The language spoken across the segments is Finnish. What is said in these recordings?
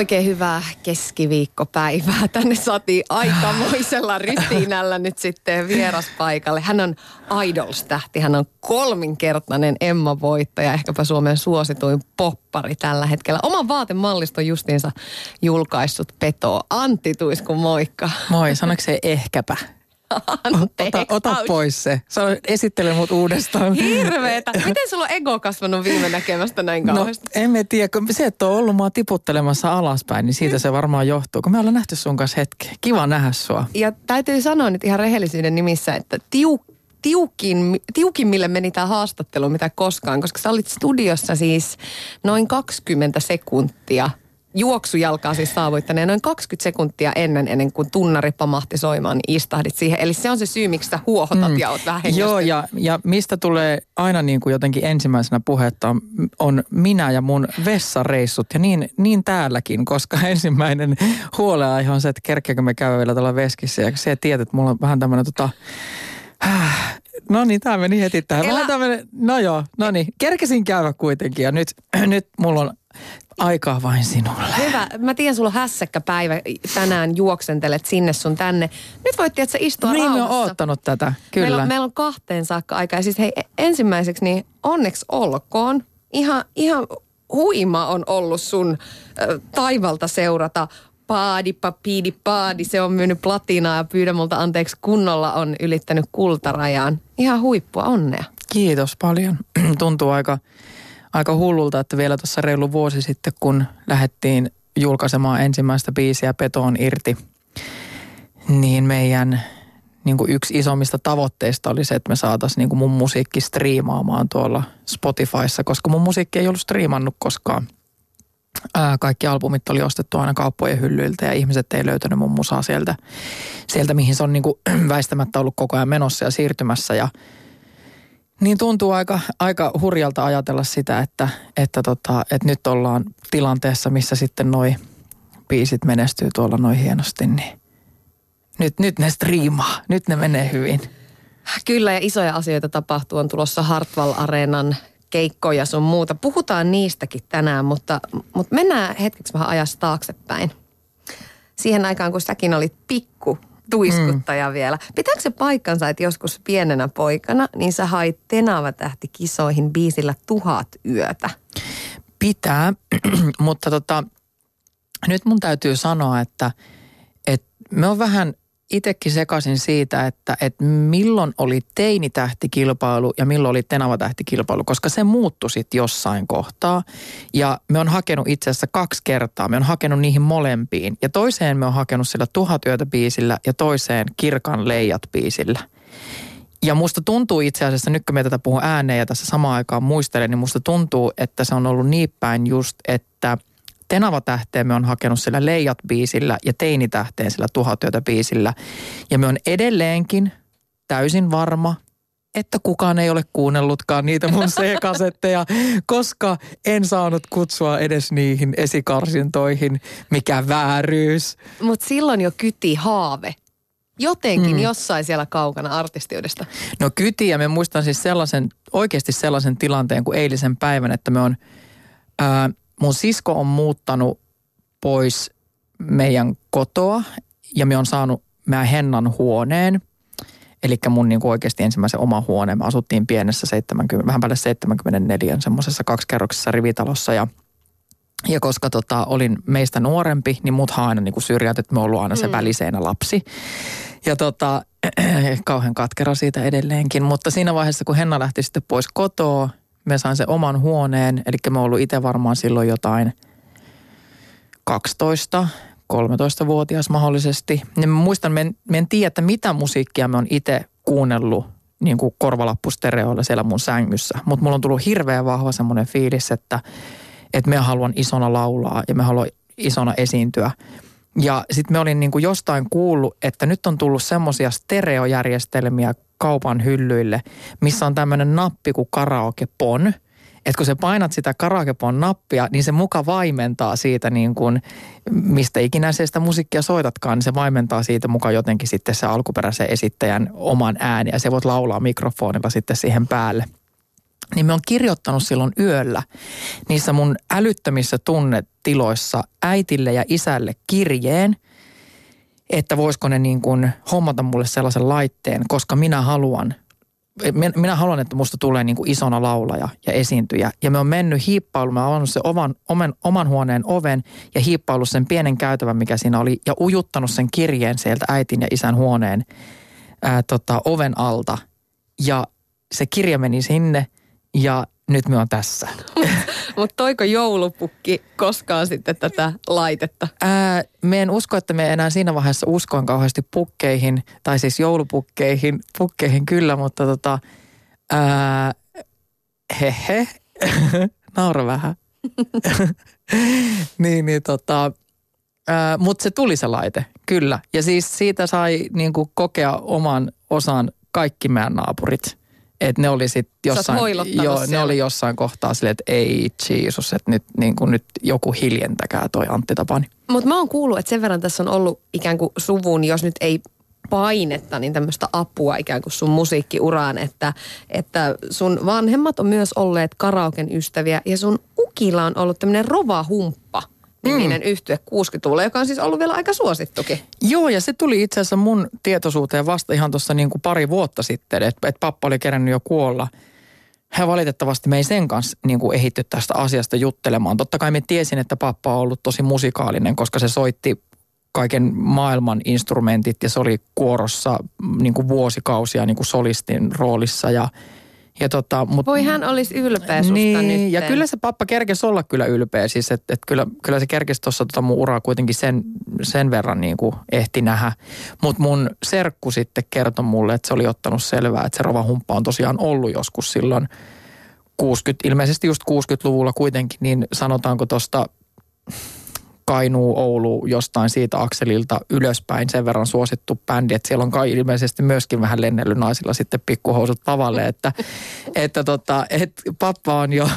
Oikein hyvää keskiviikkopäivää. Tänne saatiin aikamoisella rytinällä nyt sitten vieraspaikalle. Hän on Idols-tähti. Hän on kolminkertainen Emma-voittaja, ehkäpä Suomen suosituin poppari tällä hetkellä. Oman vaatemalliston justiinsa julkaissut Peto. Antti Tuisku, moikka. Moi, sanoiko se ehkäpä? Ota, ota pois se. Sano, esittele mut uudestaan. Hirveetä. Miten sulla on ego kasvanut viime näkemästä näin No, kauheasti? emme tiedä, kun se, että on ollut mua tiputtelemassa alaspäin, niin siitä se varmaan johtuu. Kun me ollaan nähty sun kanssa hetki. Kiva nähdä sua. Ja täytyy sanoa nyt ihan rehellisyyden nimissä, että tiu, tiukin, tiukimmille meni tämä haastattelu mitä koskaan, koska sä olit studiossa siis noin 20 sekuntia juoksujalkaa siis saavuittaneen noin 20 sekuntia ennen, ennen kuin tunnari pamahti soimaan, niin istahdit siihen. Eli se on se syy, miksi sä huohotat mm. ja oot vähän Joo, ja, ja mistä tulee aina niin kuin jotenkin ensimmäisenä puhetta on, on minä ja mun vessareissut. Ja niin, niin täälläkin, koska ensimmäinen huoleaihe on se, että kerkeäkö me käydä vielä tuolla veskissä. Ja se tiedät, että mulla on vähän tämmöinen tota, No niin, tämä meni heti tähän. Elä- Vähän tämmöinen, no joo, no niin. Kerkesin käydä kuitenkin ja nyt, nyt mulla on aikaa vain sinulle. Hyvä. Mä tiedän, sulla on hässäkkä päivä. Tänään juoksentelet sinne sun tänne. Nyt voit sä istua Niin, mä rauhassa. oon oottanut tätä, kyllä. Meillä on, meillä on kahteen saakka aikaa. Ja siis hei, ensimmäiseksi niin onneksi olkoon. Ihan, ihan huima on ollut sun ö, taivalta seurata. Paadi, papiidi, paadi. Se on myynyt platinaa ja pyydä multa anteeksi kunnolla on ylittänyt kultarajaan. Ihan huippua, onnea. Kiitos paljon. Tuntuu aika, aika hullulta, että vielä tuossa reilu vuosi sitten, kun lähdettiin julkaisemaan ensimmäistä biisiä Petoon irti, niin meidän niin kuin yksi isommista tavoitteista oli se, että me saataisiin niin kuin mun musiikki striimaamaan tuolla Spotifyssa, koska mun musiikki ei ollut striimannut koskaan. Kaikki albumit oli ostettu aina kauppojen hyllyiltä ja ihmiset ei löytänyt mun musaa sieltä, sieltä mihin se on niin kuin väistämättä ollut koko ajan menossa ja siirtymässä. Ja niin tuntuu aika, aika hurjalta ajatella sitä, että, että, tota, että nyt ollaan tilanteessa, missä sitten noi biisit menestyy tuolla noin hienosti, niin nyt, nyt ne striimaa, nyt ne menee hyvin. Kyllä ja isoja asioita tapahtuu. On tulossa Hartwall Areenan keikkoja sun muuta. Puhutaan niistäkin tänään, mutta, mutta mennään hetkeksi vähän ajassa taaksepäin. Siihen aikaan, kun säkin olit pikku tuiskuttaja mm. vielä. Pitääkö se paikkansa, että joskus pienenä poikana, niin sä hait Tenava tähti kisoihin biisillä tuhat yötä? Pitää, mutta tota, nyt mun täytyy sanoa, että, että me on vähän itsekin sekaisin siitä, että, että milloin oli teinitähtikilpailu ja milloin oli tenavatähtikilpailu, koska se muuttui sitten jossain kohtaa. Ja me on hakenut itse asiassa kaksi kertaa. Me on hakenut niihin molempiin. Ja toiseen me on hakenut sillä tuhat yötä biisillä ja toiseen kirkan leijat biisillä. Ja musta tuntuu itse asiassa, nyt kun me tätä puhun ääneen ja tässä samaan aikaan muistelen, niin musta tuntuu, että se on ollut niin päin just, että Tenava-tähteen me on hakenut sillä Leijat-biisillä ja Teini-tähteen sillä Tuhatyötä biisillä. Ja me on edelleenkin täysin varma, että kukaan ei ole kuunnellutkaan niitä mun C-kasetteja, koska en saanut kutsua edes niihin esikarsintoihin. Mikä vääryys. Mutta silloin jo kyti haave. Jotenkin mm. jossain siellä kaukana artistiudesta. No kyti ja me muistan siis sellaisen, oikeasti sellaisen tilanteen kuin eilisen päivän, että me on, ää, mun sisko on muuttanut pois meidän kotoa ja me on saanut meidän Hennan huoneen. Eli mun niin kuin oikeasti ensimmäisen oma huoneen. Me asuttiin pienessä 70, vähän päälle 74 semmoisessa kaksikerroksessa rivitalossa ja ja koska tota, olin meistä nuorempi, niin muthan aina niin syrjät, että me ollut aina se mm. väliseinä lapsi. Ja tota, kauhean katkera siitä edelleenkin. Mutta siinä vaiheessa, kun Henna lähti sitten pois kotoa, me sain sen oman huoneen. Eli me ollut itse varmaan silloin jotain 12, 13-vuotias mahdollisesti. Ja mä muistan, mä en, mä en tiedä, että mitä musiikkia me on itse kuunnellut niin kuin korvalappustereoilla siellä mun sängyssä. Mutta mulla on tullut hirveän vahva semmoinen fiilis, että, että me haluan isona laulaa ja me haluan isona esiintyä. Ja sitten me olin niin kuin jostain kuullut, että nyt on tullut semmoisia stereojärjestelmiä kaupan hyllyille, missä on tämmöinen nappi kuin karaoke pon. että kun sä painat sitä karaokepon nappia, niin se muka vaimentaa siitä niin kuin, mistä ikinä se sitä musiikkia soitatkaan, niin se vaimentaa siitä muka jotenkin sitten se alkuperäisen esittäjän oman ääni ja se voit laulaa mikrofonilla sitten siihen päälle. Niin me on kirjoittanut silloin yöllä niissä mun älyttömissä tunnetiloissa äitille ja isälle kirjeen, että voisiko ne niin kuin hommata mulle sellaisen laitteen, koska minä haluan – minä haluan, että musta tulee niin kuin isona laulaja ja esiintyjä. Ja me on mennyt hiippailu, mä oon se oman, oman, oman huoneen oven ja hiippailu sen pienen käytävän, mikä siinä oli. Ja ujuttanut sen kirjeen sieltä äitin ja isän huoneen ää, tota, oven alta. Ja se kirja meni sinne ja nyt me on tässä. Mutta toiko joulupukki koskaan sitten tätä laitetta? Ää, me en usko, että me enää siinä vaiheessa uskoin kauheasti pukkeihin, tai siis joulupukkeihin, pukkeihin kyllä, mutta tota, ää, hehe, naura vähän. niin, niin tota, mutta se tuli se laite, kyllä. Ja siis siitä sai niinku kokea oman osan kaikki meidän naapurit. Että ne oli sitten jossain, joo, ne oli jossain kohtaa silleen, että ei Jeesus, että nyt, niin kuin nyt joku hiljentäkää toi Antti Tapani. Mutta mä oon kuullut, että sen verran tässä on ollut ikään kuin suvun, jos nyt ei painetta, niin tämmöistä apua ikään kuin sun musiikkiuraan, että, että sun vanhemmat on myös olleet karaoken ystäviä ja sun ukilla on ollut tämmöinen rovahumppa niminen mm. yhtye 60-luvulla, joka on siis ollut vielä aika suosittukin. Joo, ja se tuli itse asiassa mun tietoisuuteen vasta ihan tuossa niin pari vuotta sitten, että, että pappa oli kerännyt jo kuolla. Hän valitettavasti me ei sen kanssa niin kuin ehitty tästä asiasta juttelemaan. Totta kai me tiesin, että pappa on ollut tosi musikaalinen, koska se soitti kaiken maailman instrumentit ja se oli kuorossa niin kuin vuosikausia niin kuin solistin roolissa ja – ja tota, mut, Voi hän olisi ylpeä susta niin, nyt. Ja kyllä se pappa kerkesi olla kyllä ylpeä. Siis että et kyllä, kyllä se kerkesi tuossa tota mun uraa kuitenkin sen, sen verran niin kuin ehti nähdä. Mutta mun serkku sitten kertoi mulle, että se oli ottanut selvää, että se rovahumppa on tosiaan ollut joskus silloin 60, ilmeisesti just 60-luvulla kuitenkin, niin sanotaanko tuosta Kainuu, Oulu jostain siitä akselilta ylöspäin sen verran suosittu bändi, että siellä on kai ilmeisesti myöskin vähän lennellyt naisilla sitten pikkuhousut tavalle, että, että tota, et pappa on jo,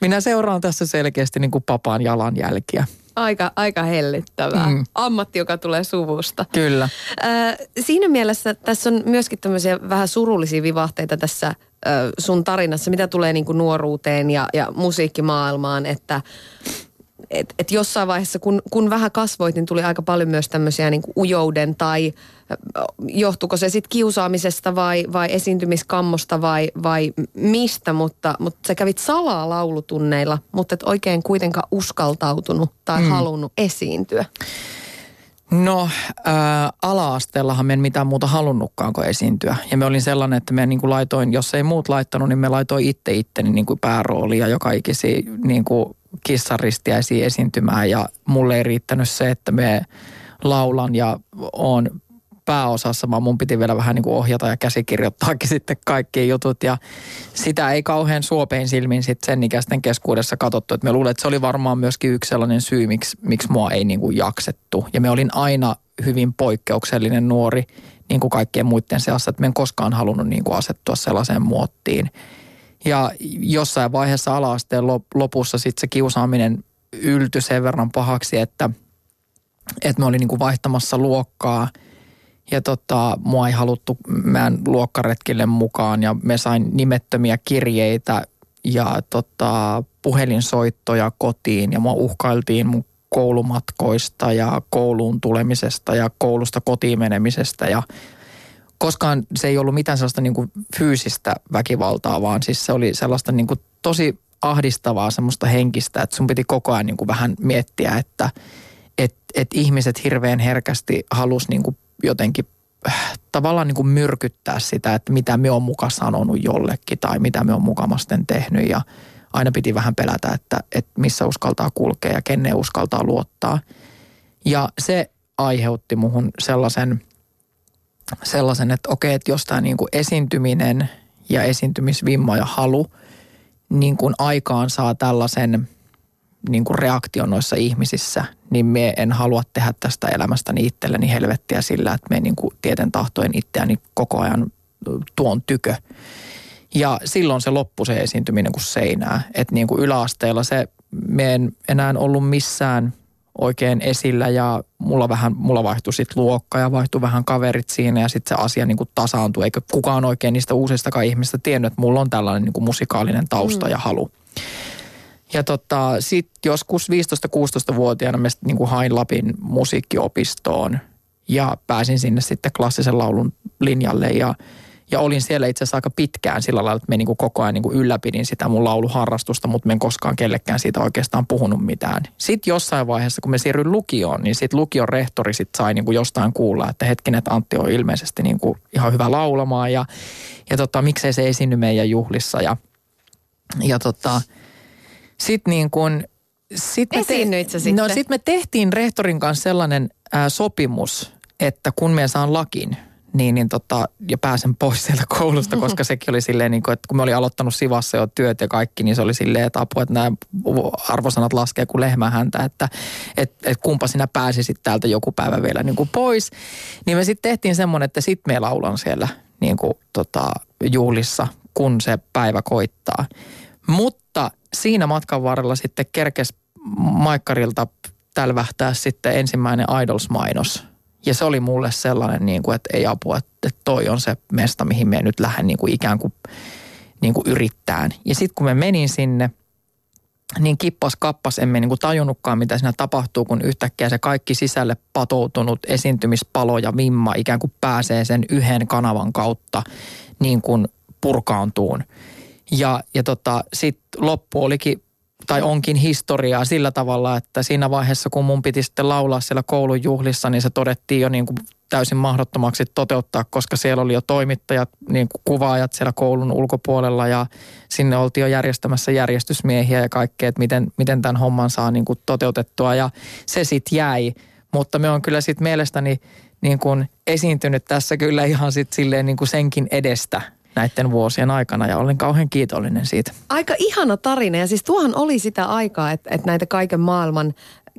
minä seuraan tässä selkeästi niin kuin papan jalanjälkiä. Aika, aika hellyttävää. Mm. Ammatti, joka tulee suvusta. Kyllä. Äh, siinä mielessä tässä on myöskin tämmöisiä vähän surullisia vivahteita tässä äh, sun tarinassa, mitä tulee niin kuin nuoruuteen ja, ja musiikkimaailmaan, että et, et jossain vaiheessa, kun, kun vähän kasvoit, niin tuli aika paljon myös tämmöisiä niin ujouden tai johtuko se sitten kiusaamisesta vai, vai esiintymiskammosta vai, vai mistä, mutta, mutta sä kävit salaa laulutunneilla, mutta et oikein kuitenkaan uskaltautunut tai mm. halunnut esiintyä. No ää, ala-asteellahan me en mitään muuta halunnutkaan kuin esiintyä. Ja me olin sellainen, että me niin kuin laitoin, jos ei muut laittanut, niin me laitoin itse itteni niin kuin pääroolia joka ikisi niin kuin kissaristiäisiin esiintymään ja mulle ei riittänyt se, että me laulan ja on pääosassa, vaan mun piti vielä vähän niin kuin ohjata ja käsikirjoittaakin sitten kaikki jutut. Ja sitä ei kauhean suopein silmin sitten sen ikäisten keskuudessa katsottu. Että me luulen, että se oli varmaan myöskin yksi sellainen syy, miksi, miksi mua ei niin kuin jaksettu. Ja me olin aina hyvin poikkeuksellinen nuori niin kuin kaikkien muiden seassa, että me en koskaan halunnut niin kuin asettua sellaiseen muottiin – ja jossain vaiheessa alaasteen lopussa sitten se kiusaaminen yltyi sen verran pahaksi, että, että me olin niin kuin vaihtamassa luokkaa. Ja tota, mua ei haluttu meidän luokkaretkille mukaan ja me sain nimettömiä kirjeitä ja tota, puhelinsoittoja kotiin ja mua uhkailtiin mun koulumatkoista ja kouluun tulemisesta ja koulusta kotiin menemisestä ja koskaan se ei ollut mitään sellaista niin kuin fyysistä väkivaltaa, vaan siis se oli sellaista niin kuin tosi ahdistavaa semmoista henkistä, että sun piti koko ajan niin kuin vähän miettiä, että et, et ihmiset hirveän herkästi halus niin kuin jotenkin äh, tavallaan niin kuin myrkyttää sitä, että mitä me on muka sanonut jollekin tai mitä me on mukamasten tehnyt ja aina piti vähän pelätä, että, että missä uskaltaa kulkea ja kenne uskaltaa luottaa. Ja se aiheutti muhun sellaisen – sellaisen, että okei, että jos tämä niin kuin esiintyminen ja esiintymisvimma ja halu niin kuin aikaan saa tällaisen niin kuin reaktion noissa ihmisissä, niin me en halua tehdä tästä elämästäni itselleni helvettiä sillä, että me niin kuin tieten tahtoen itseäni koko ajan tuon tykö. Ja silloin se loppui se esiintyminen kuin seinää. Että niin kuin yläasteella se, me en enää ollut missään oikein esillä ja mulla vähän, mulla vaihtui sitten luokka ja vaihtui vähän kaverit siinä ja sitten se asia niin kuin tasaantui. Eikä kukaan oikein niistä uusistakaan ihmistä tiennyt, että mulla on tällainen niin kuin musikaalinen tausta mm. ja halu. Ja tota, sitten joskus 15-16-vuotiaana mä niin kuin hain Lapin musiikkiopistoon ja pääsin sinne sitten klassisen laulun linjalle ja – ja olin siellä itse asiassa aika pitkään sillä lailla, että me niin kuin koko ajan niin kuin ylläpidin sitä mun lauluharrastusta, mutta me en koskaan kellekään siitä oikeastaan puhunut mitään. Sitten jossain vaiheessa, kun me siirryin lukioon, niin sitten lukion rehtori sit sai niin kuin jostain kuulla, että hetkinen, että Antti on ilmeisesti niin kuin ihan hyvä laulamaan ja, ja tota, miksei se esiinny meidän juhlissa. Ja, ja tota, sitten niin kuin sit me te- sitten? No sitten me tehtiin rehtorin kanssa sellainen ää, sopimus, että kun me saan lakin – niin, niin tota, ja pääsen pois sieltä koulusta, koska sekin oli silleen, niin kuin, että kun me oli aloittanut Sivassa jo työt ja kaikki, niin se oli silleen, että apua, että nämä arvosanat laskee kuin lehmä häntä, että et, et kumpa sinä pääsisit täältä joku päivä vielä niin kuin pois. Niin me sitten tehtiin semmoinen, että sitten me laulan siellä niin kuin, tota, juhlissa, kun se päivä koittaa. Mutta siinä matkan varrella sitten kerkes Maikkarilta tälvähtää sitten ensimmäinen Idols-mainos – ja se oli mulle sellainen, niin kuin, että ei apua, että toi on se mesta, mihin me nyt lähden niin kuin ikään kuin, niin kuin yrittään. Ja sitten kun me menin sinne, niin kippas kappas, emme niin kuin tajunnutkaan, mitä siinä tapahtuu, kun yhtäkkiä se kaikki sisälle patoutunut esiintymispalo ja vimma ikään kuin pääsee sen yhden kanavan kautta niin kuin purkaantuun. Ja, ja tota, sitten loppu olikin tai onkin historiaa sillä tavalla, että siinä vaiheessa, kun mun piti sitten laulaa siellä koulun juhlissa, niin se todettiin jo niin kuin täysin mahdottomaksi toteuttaa, koska siellä oli jo toimittajat, niin kuin kuvaajat siellä koulun ulkopuolella ja sinne oltiin jo järjestämässä järjestysmiehiä ja kaikkea, että miten, miten tämän homman saa niin kuin toteutettua ja se sitten jäi. Mutta me on kyllä sitten mielestäni niin kuin esiintynyt tässä kyllä ihan sitten silleen niin kuin senkin edestä näiden vuosien aikana ja olen kauhean kiitollinen siitä. Aika ihana tarina ja siis tuohan oli sitä aikaa, että, että näitä kaiken maailman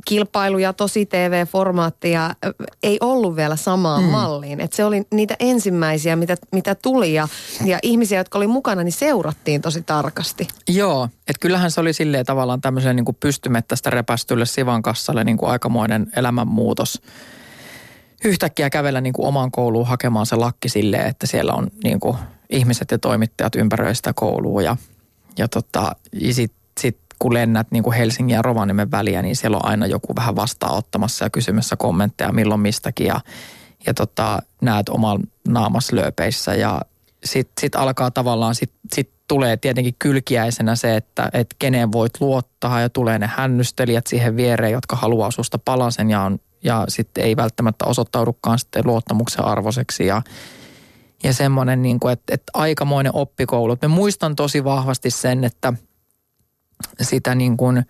kilpailuja, tosi TV-formaatteja ei ollut vielä samaan mm. malliin. Että se oli niitä ensimmäisiä, mitä, mitä tuli ja, ja ihmisiä, jotka oli mukana, niin seurattiin tosi tarkasti. Joo, että kyllähän se oli silleen tavallaan tämmöiselle niin pystymettästä repästylle Sivan kassalle niin kuin aikamoinen elämänmuutos yhtäkkiä kävellä niin kuin omaan kouluun hakemaan se lakki silleen, että siellä on niin kuin ihmiset ja toimittajat ympäröi sitä koulua ja, ja, tota, ja sitten sit, kun lennät niin kuin Helsingin ja Rovaniemen väliä, niin siellä on aina joku vähän vastaanottamassa ja kysymässä kommentteja milloin mistäkin ja, ja tota, näet oman naamas lööpeissä ja sitten sit alkaa tavallaan, sitten sit tulee tietenkin kylkiäisenä se, että et keneen voit luottaa ja tulee ne hännystelijät siihen viereen, jotka haluaa susta palasen ja, on, ja sitten ei välttämättä osoittaudukaan sitten luottamuksen arvoiseksi ja ja semmoinen, niin kuin, että, että aikamoinen oppikoulu. Me muistan tosi vahvasti sen, että sitä niin kuin,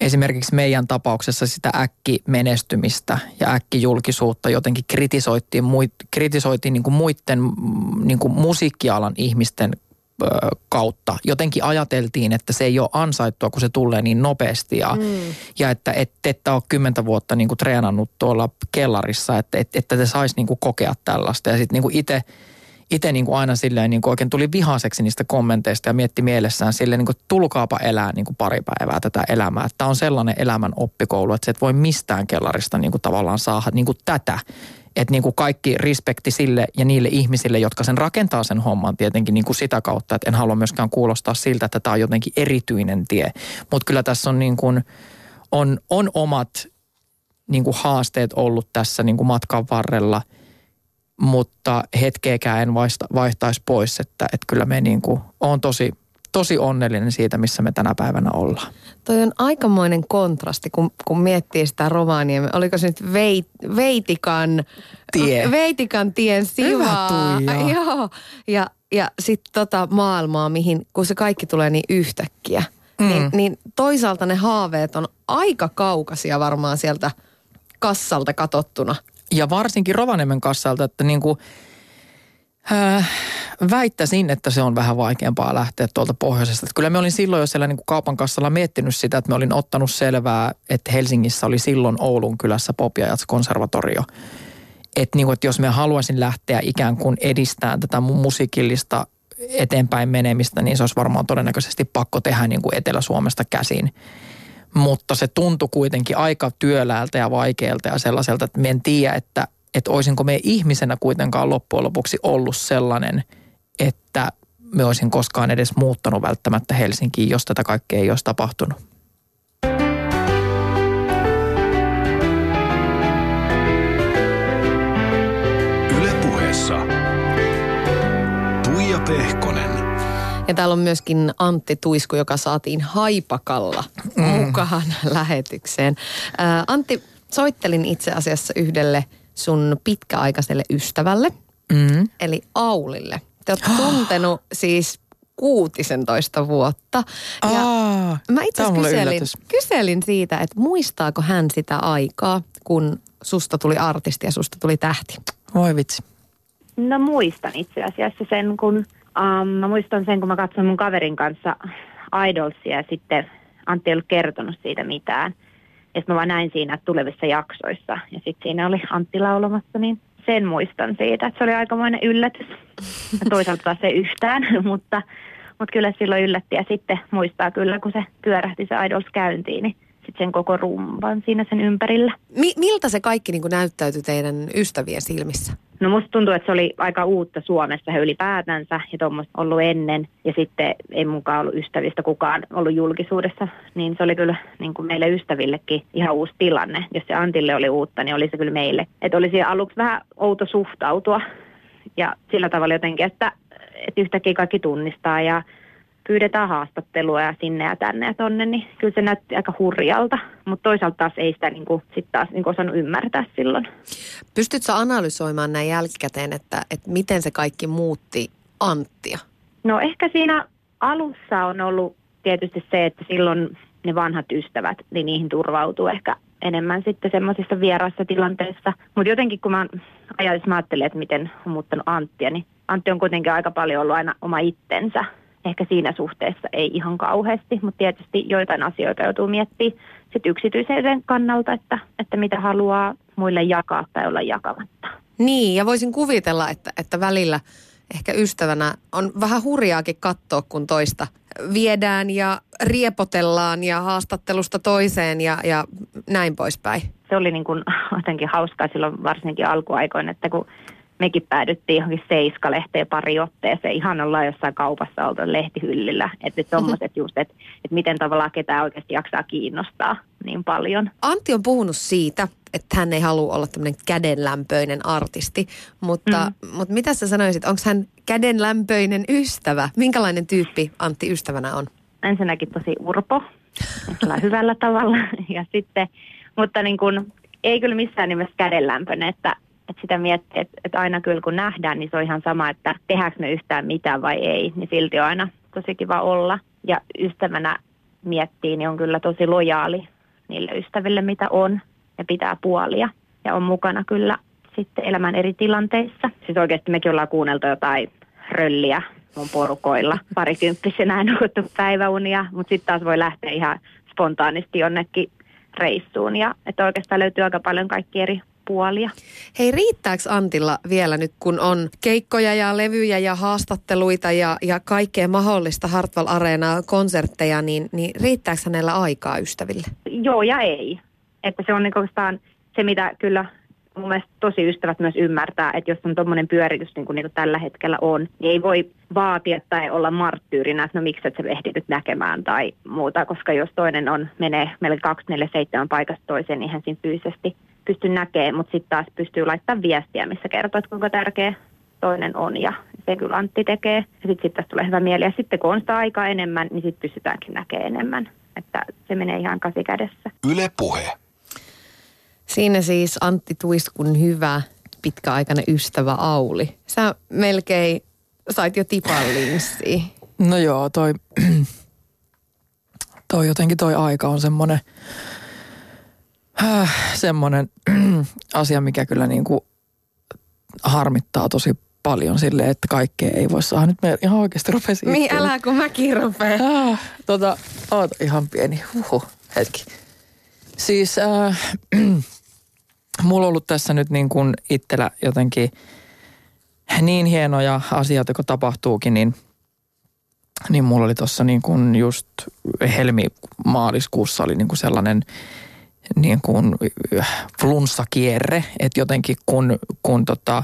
esimerkiksi meidän tapauksessa sitä äkkimenestymistä ja äkkijulkisuutta jotenkin kritisoitiin, muit, kritisoitiin niin kuin muiden niin kuin musiikkialan ihmisten kautta. Jotenkin ajateltiin, että se ei ole ansaittua, kun se tulee niin nopeasti ja, mm. ja että et, että ole kymmentä vuotta niin kuin treenannut tuolla kellarissa, että, että, että te saisi niin kuin kokea tällaista. Ja sitten niin itse itse niin kuin aina silleen niin kuin oikein tuli vihaseksi niistä kommenteista ja mietti mielessään silleen, niin kuin, tulkaapa elää niin kuin pari päivää tätä elämää. Tämä on sellainen elämän oppikoulu, että sä et voi mistään kellarista niin kuin tavallaan saada niin kuin tätä. Että niin kuin kaikki respekti sille ja niille ihmisille, jotka sen rakentaa sen homman tietenkin niin kuin sitä kautta, että en halua myöskään kuulostaa siltä, että tämä on jotenkin erityinen tie. Mutta kyllä tässä on niin kuin, on, on omat niin kuin haasteet ollut tässä niin kuin matkan varrella – mutta hetkeäkään en vaihtaisi pois, että, että kyllä me niin kuin, on tosi, tosi onnellinen siitä, missä me tänä päivänä ollaan. Toi on aikamoinen kontrasti, kun, kun miettii sitä Rovaniemi. Oliko se nyt veit, Veitikan, Tie. Veitikan tien sivaa. Hyvä Joo. Ja, ja sitten tota maailmaa, mihin, kun se kaikki tulee niin yhtäkkiä. Mm. Niin, niin toisaalta ne haaveet on aika kaukasia varmaan sieltä kassalta katottuna. Ja varsinkin Rovaniemen kassalta, että niin kuin, äh, väittäisin, että se on vähän vaikeampaa lähteä tuolta pohjoisesta. Että kyllä me olin silloin jo siellä niin kuin kaupan kassalla miettinyt sitä, että me olin ottanut selvää, että Helsingissä oli silloin Oulun kylässä Pop konservatorio. Että, niin kuin, että jos me haluaisin lähteä ikään kuin edistämään tätä mun musiikillista eteenpäin menemistä, niin se olisi varmaan todennäköisesti pakko tehdä niin kuin Etelä-Suomesta käsin. Mutta se tuntui kuitenkin aika työläältä ja vaikealta ja sellaiselta, että me en tiedä, että, että olisinko me ihmisenä kuitenkaan loppujen lopuksi ollut sellainen, että me olisin koskaan edes muuttanut välttämättä Helsinkiin, jos tätä kaikkea ei olisi tapahtunut. Ylepuheessa Tuija Pehkonen. Ja täällä on myöskin Antti Tuisku, joka saatiin haipakalla mm. mukaan lähetykseen. Ää, Antti, soittelin itse asiassa yhdelle sun pitkäaikaiselle ystävälle, mm. eli Aulille. Te olette tuntenut siis 16 vuotta. Ja Aa, mä itse kyselin, kyselin siitä, että muistaako hän sitä aikaa, kun susta tuli artisti ja susta tuli tähti. Voi vitsi. No muistan itse asiassa sen, kun um, mä muistan sen, kun mä katsoin mun kaverin kanssa Idolsia ja sitten Antti ei ollut kertonut siitä mitään. Ja mä vaan näin siinä tulevissa jaksoissa ja sitten siinä oli Antti laulamassa, niin sen muistan siitä, että se oli aikamoinen yllätys. Ja toisaalta taas ei yhtään, mutta, mutta kyllä silloin yllätti ja sitten muistaa kyllä, kun se pyörähti se Idols käyntiin, niin sitten sen koko rumban siinä sen ympärillä. Mi- miltä se kaikki niin näyttäytyi teidän ystävien silmissä? No musta tuntuu, että se oli aika uutta Suomessa ylipäätänsä ja tuommoista ollut ennen. Ja sitten ei mukaan ollut ystävistä kukaan ollut julkisuudessa, niin se oli kyllä niin kuin meille ystävillekin ihan uusi tilanne. Jos se Antille oli uutta, niin oli se kyllä meille. Että olisi aluksi vähän outo suhtautua ja sillä tavalla jotenkin, että, että yhtäkkiä kaikki tunnistaa ja pyydetään haastattelua ja sinne ja tänne ja tonne, niin kyllä se näytti aika hurjalta. Mutta toisaalta taas ei sitä niin kuin, sit taas niin kuin osannut ymmärtää silloin. Pystytkö analysoimaan näin jälkikäteen, että, että miten se kaikki muutti Anttia? No ehkä siinä alussa on ollut tietysti se, että silloin ne vanhat ystävät, niin niihin turvautuu ehkä enemmän sitten semmoisissa vieraissa tilanteissa. Mutta jotenkin kun mä ajatus mä ajattelin, että miten on muuttanut Anttia, niin Antti on kuitenkin aika paljon ollut aina oma itsensä. Ehkä siinä suhteessa ei ihan kauheasti, mutta tietysti joitain asioita joutuu miettimään sit yksityisen kannalta, että, että mitä haluaa muille jakaa tai olla jakamatta. Niin, ja voisin kuvitella, että, että välillä ehkä ystävänä on vähän hurjaakin katsoa, kun toista viedään ja riepotellaan ja haastattelusta toiseen ja, ja näin poispäin. Se oli niin kuin jotenkin hauskaa silloin varsinkin alkuaikoina, että kun mekin päädyttiin johonkin Seiska-lehteen pari otteeseen. Ihan ollaan jossain kaupassa oltu lehtihyllillä. Että tommoset just, että, että miten tavallaan ketään oikeasti jaksaa kiinnostaa niin paljon. Antti on puhunut siitä, että hän ei halua olla tämmöinen kädenlämpöinen artisti, mutta, mm. mutta mitä sä sanoisit, onko hän kädenlämpöinen ystävä? Minkälainen tyyppi Antti ystävänä on? Ensinnäkin tosi urpo, hyvällä tavalla. Ja sitten, mutta niin kuin, ei kyllä missään nimessä kädenlämpöinen, että, että sitä miettii, että, että aina kyllä kun nähdään, niin se on ihan sama, että tehdäänkö me yhtään mitään vai ei, niin silti on aina tosi kiva olla. Ja ystävänä miettii, niin on kyllä tosi lojaali niille ystäville, mitä on ja pitää puolia. Ja on mukana kyllä sitten elämän eri tilanteissa. Siis oikeasti mekin ollaan kuunneltu jotain rölliä mun porukoilla. Parikymppisenä en nukuttu päiväunia, mutta sitten taas voi lähteä ihan spontaanisti jonnekin reissuun. Ja että oikeastaan löytyy aika paljon kaikki eri puolia. Hei, riittääkö Antilla vielä nyt, kun on keikkoja ja levyjä ja haastatteluita ja, ja kaikkea mahdollista Hartwall Areenaa, konsertteja, niin, niin riittääkö hänellä aikaa ystäville? Joo ja ei. Että se on niin se, mitä kyllä mun mielestä tosi ystävät myös ymmärtää, että jos on tuommoinen pyöritys niin kuin, kuin tällä hetkellä on, niin ei voi vaatia tai olla marttyyrinä, että no miksi et sä ehdit nyt näkemään tai muuta, koska jos toinen on, menee meille 247 paikasta toiseen, niin hän siinä fyysisesti pysty näkemään, mutta sitten taas pystyy laittamaan viestiä, missä kertoo, että kuinka tärkeä toinen on ja se kyllä Antti tekee. Ja sitten sit tästä tulee hyvä mieli. Ja sitten kun on sitä aikaa enemmän, niin sitten pystytäänkin näkemään enemmän. Että se menee ihan kasi kädessä. Yle Puhe. Siinä siis Antti Tuiskun hyvä pitkäaikainen ystävä Auli. Sä melkein sait jo tipan linssiin. No joo, toi, toi jotenkin toi aika on semmoinen, äh, semmoinen asia, mikä kyllä niin kuin harmittaa tosi paljon sille, että kaikkea ei voi saada. Nyt me ihan oikeasti rupesi Niin älä kun mäkin rupean. Ah, tota, oota ihan pieni, huhu, hetki. Siis äh, mulla on ollut tässä nyt niin kuin itsellä jotenkin niin hienoja asioita, kun tapahtuukin, niin niin mulla oli tuossa niin kuin just helmi-maaliskuussa oli niin kuin sellainen niin kuin flunssakierre, että jotenkin kun, kun tota,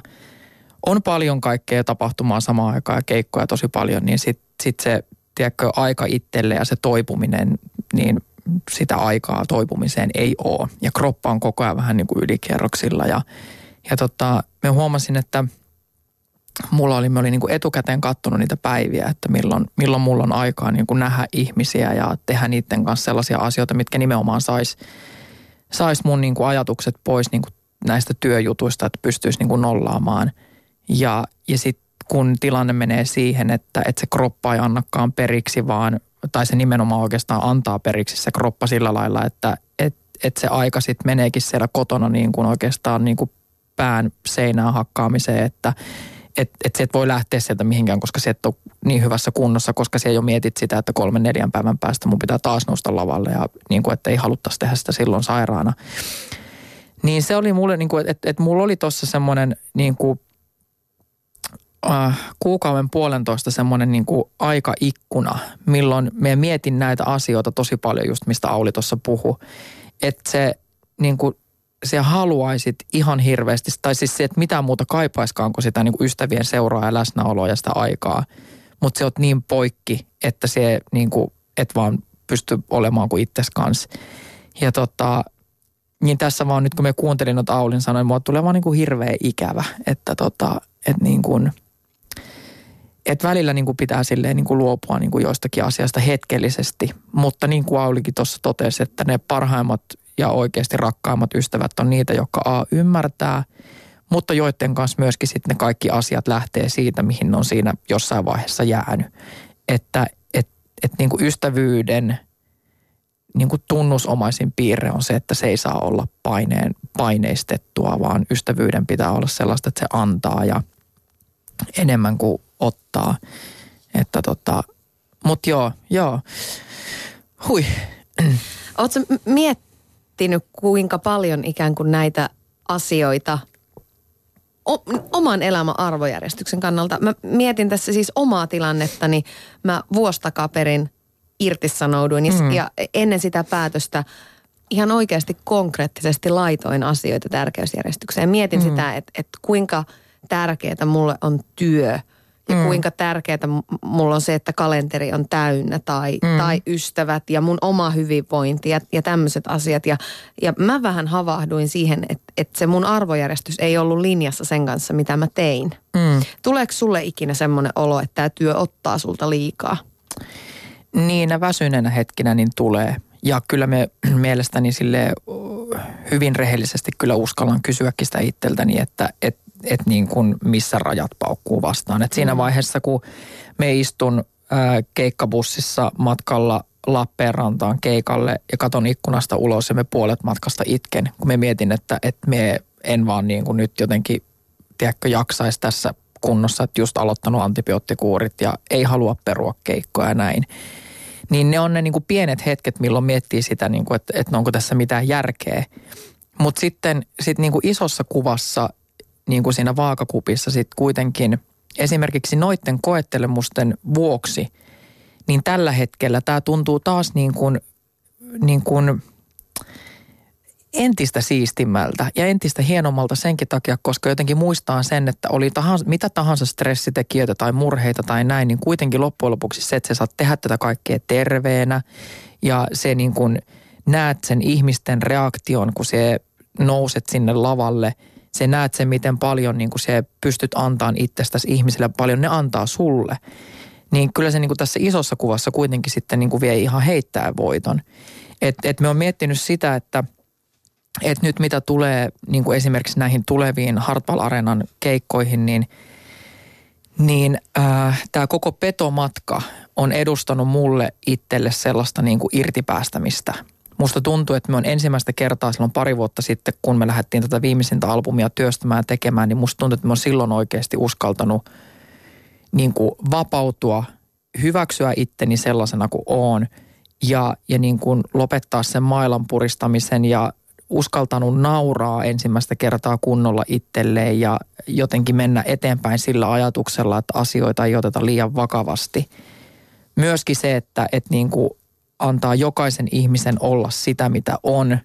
on paljon kaikkea tapahtumaa samaan aikaan ja keikkoja tosi paljon, niin sitten sit se tiedätkö, aika itselle ja se toipuminen, niin sitä aikaa toipumiseen ei ole. Ja kroppa on koko ajan vähän niin kuin ylikierroksilla ja, ja tota, me huomasin, että – mulla oli, me olin niin kuin etukäteen kattonut niitä päiviä, että milloin, milloin mulla on aikaa niin kuin nähdä ihmisiä ja tehdä niiden kanssa sellaisia asioita, mitkä nimenomaan sais, sais mun niin kuin ajatukset pois niin kuin näistä työjutuista, että pystyisi niin kuin nollaamaan. Ja, ja sitten kun tilanne menee siihen, että, että se kroppa ei annakaan periksi, vaan, tai se nimenomaan oikeastaan antaa periksi se kroppa sillä lailla, että et, et se aika sitten meneekin siellä kotona niin kuin oikeastaan niin kuin pään seinään hakkaamiseen, että että et, et voi lähteä sieltä mihinkään, koska se et ole niin hyvässä kunnossa, koska se jo mietit sitä, että kolmen neljän päivän päästä mun pitää taas nousta lavalle ja niin kuin, että ei haluttaisi tehdä sitä silloin sairaana. Niin se oli mulle, niin kuin, että, että mulla oli tuossa semmoinen niin kuin, äh, kuukauden puolentoista semmoinen niin kuin aikaikkuna, milloin me mietin näitä asioita tosi paljon just mistä Auli tuossa puhui. Että se niin kuin sä haluaisit ihan hirveästi, tai siis se, että mitä muuta kaipaiskaan kuin sitä niin kuin ystävien seuraa ja läsnäoloa ja sitä aikaa. Mutta se on niin poikki, että se niin kuin, et vaan pysty olemaan kuin itses kanssa. Ja tota, niin tässä vaan nyt kun me kuuntelin noita Aulin sanoja, mua tulee vaan niin kuin hirveä ikävä, että tota, että niin kuin, että välillä niin kuin pitää silleen niin kuin luopua niin kuin joistakin asiasta hetkellisesti. Mutta niin kuin Aulikin tuossa totesi, että ne parhaimmat ja oikeasti rakkaimmat ystävät on niitä, jotka A ymmärtää, mutta joiden kanssa myöskin sitten ne kaikki asiat lähtee siitä, mihin ne on siinä jossain vaiheessa jäänyt. Että et, et niin kuin ystävyyden niin kuin tunnusomaisin piirre on se, että se ei saa olla paineen, paineistettua, vaan ystävyyden pitää olla sellaista, että se antaa ja enemmän kuin ottaa. Että tota, mut joo, joo. Hui. Oletko miet, miettinyt, kuinka paljon ikään kuin näitä asioita oman elämän arvojärjestyksen kannalta. Mä mietin tässä siis omaa tilannettani. Mä vuostakaperin irtisanouduin mm. ja ennen sitä päätöstä ihan oikeasti konkreettisesti laitoin asioita tärkeysjärjestykseen. Mietin mm. sitä, että, että kuinka tärkeää mulle on työ – ja mm. kuinka tärkeää mulla on se, että kalenteri on täynnä tai, mm. tai ystävät ja mun oma hyvinvointi ja, ja tämmöiset asiat. Ja, ja mä vähän havahduin siihen, että, että se mun arvojärjestys ei ollut linjassa sen kanssa, mitä mä tein. Mm. Tuleeko sulle ikinä semmoinen olo, että tämä työ ottaa sulta liikaa? Niin, väsyneenä hetkinä niin tulee. Ja kyllä me mielestäni sille hyvin rehellisesti kyllä uskallan kysyäkin sitä itseltäni, että, että että niin kuin missä rajat paukkuu vastaan. Et siinä mm. vaiheessa, kun me istun ää, keikkabussissa matkalla Lappeenrantaan keikalle ja katon ikkunasta ulos ja me puolet matkasta itken, kun me mietin, että, että me en vaan niin kuin nyt jotenkin, tiedätkö, jaksaisi tässä kunnossa, että just aloittanut antibioottikuurit ja ei halua perua keikkoja ja näin. Niin ne on ne niin kuin pienet hetket, milloin miettii sitä, niin kuin, että, että onko tässä mitään järkeä. Mutta sitten sit niin kuin isossa kuvassa niin kuin siinä vaakakupissa sitten kuitenkin esimerkiksi noiden koettelemusten vuoksi, niin tällä hetkellä tämä tuntuu taas niin kuin, niin kuin entistä siistimmältä ja entistä hienommalta senkin takia, koska jotenkin muistaa sen, että oli tahansa, mitä tahansa stressitekijöitä tai murheita tai näin, niin kuitenkin loppujen lopuksi se, että sä saat tehdä tätä kaikkea terveenä ja se niin kuin näet sen ihmisten reaktion, kun se nouset sinne lavalle – se näet sen, miten paljon niin kuin se pystyt antamaan itsestäsi ihmisille, paljon ne antaa sulle. Niin kyllä se niin kuin tässä isossa kuvassa kuitenkin sitten niin kuin vie ihan heittää voiton. Et, et me on miettinyt sitä, että et nyt mitä tulee niin kuin esimerkiksi näihin tuleviin Hartwall Areenan keikkoihin, niin, niin äh, tämä koko petomatka on edustanut mulle itselle sellaista niin kuin irtipäästämistä – Musta tuntuu, että me on ensimmäistä kertaa silloin pari vuotta sitten, kun me lähdettiin tätä viimeisintä albumia työstämään tekemään, niin musta tuntuu, että me on silloin oikeasti uskaltanut niin kuin vapautua, hyväksyä itteni sellaisena kuin oon ja, ja niin kuin lopettaa sen mailan puristamisen ja uskaltanut nauraa ensimmäistä kertaa kunnolla itselleen ja jotenkin mennä eteenpäin sillä ajatuksella, että asioita ei oteta liian vakavasti – myöskin se, että, että niin kuin antaa jokaisen ihmisen olla sitä, mitä on,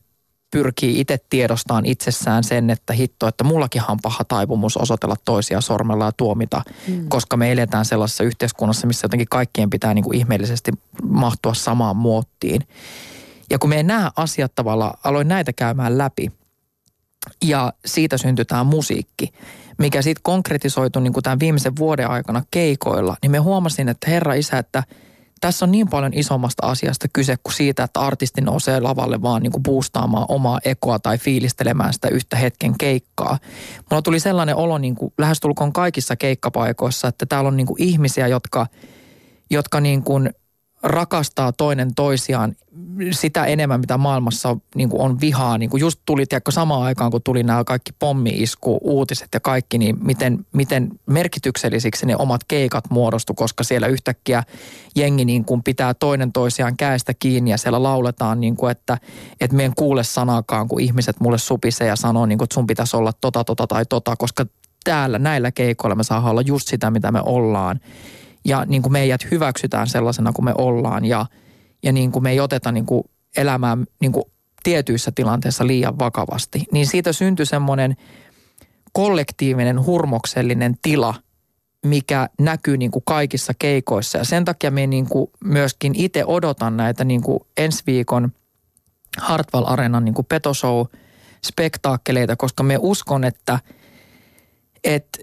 pyrkii itse tiedostaan itsessään sen, että hitto, että mullakin on paha taipumus osoitella toisia sormella ja tuomita, mm. koska me eletään sellaisessa yhteiskunnassa, missä jotenkin kaikkien pitää niin kuin ihmeellisesti mahtua samaan muottiin. Ja kun me ei näe asiat tavalla, aloin näitä käymään läpi ja siitä syntyi tämä musiikki, mikä sitten konkretisoitu niin kuin tämän viimeisen vuoden aikana keikoilla, niin me huomasin, että herra isä, että – tässä on niin paljon isommasta asiasta kyse kuin siitä, että artisti nousee lavalle vaan niin kuin boostaamaan omaa ekoa tai fiilistelemään sitä yhtä hetken keikkaa. Mulla tuli sellainen olo niin kuin lähestulkoon kaikissa keikkapaikoissa, että täällä on niin kuin ihmisiä, jotka, jotka niin kuin rakastaa toinen toisiaan sitä enemmän, mitä maailmassa niin kuin on vihaa. Niin kuin just tuli, tiedätkö, samaan aikaan, kun tuli nämä kaikki pommi-isku, uutiset ja kaikki, niin miten, miten merkityksellisiksi ne omat keikat muodostu, koska siellä yhtäkkiä jengi niin kuin pitää toinen toisiaan käestä kiinni ja siellä lauletaan, niin kuin, että, että me en kuule sanakaan, kun ihmiset mulle supisee ja sanoo, niin kuin, että sun pitäisi olla tota, tota tai tota, koska täällä näillä keikoilla me saadaan olla just sitä, mitä me ollaan ja niin kuin meidät hyväksytään sellaisena kuin me ollaan ja, ja niin kuin me ei oteta niin kuin elämää niin kuin tietyissä tilanteissa liian vakavasti. Niin siitä syntyi semmoinen kollektiivinen hurmoksellinen tila, mikä näkyy niin kuin kaikissa keikoissa. Ja sen takia me niin kuin myöskin itse odotan näitä niin kuin ensi viikon Hartwall Arenan niin kuin petoshow spektaakkeleita, koska me uskon, että, että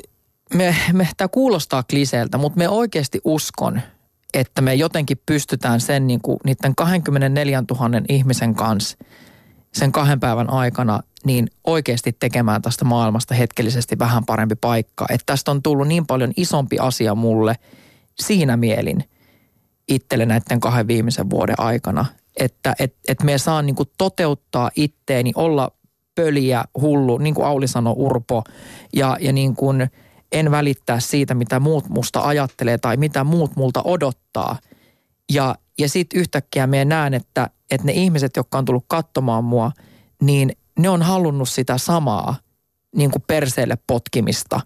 me, me, tämä kuulostaa kliseeltä, mutta me oikeasti uskon, että me jotenkin pystytään sen niin kuin niiden 24 000 ihmisen kanssa sen kahden päivän aikana niin oikeasti tekemään tästä maailmasta hetkellisesti vähän parempi paikka. Että tästä on tullut niin paljon isompi asia mulle siinä mielin itselle näiden kahden viimeisen vuoden aikana, että et, et me saa niin kuin toteuttaa itteeni, olla pöliä, hullu, niin kuin Auli sanoi, urpo ja, ja niin kuin – en välittää siitä, mitä muut musta ajattelee tai mitä muut multa odottaa. Ja, ja sitten yhtäkkiä me näen, että, että ne ihmiset, jotka on tullut katsomaan mua, niin ne on halunnut sitä samaa niin kuin perseelle potkimista.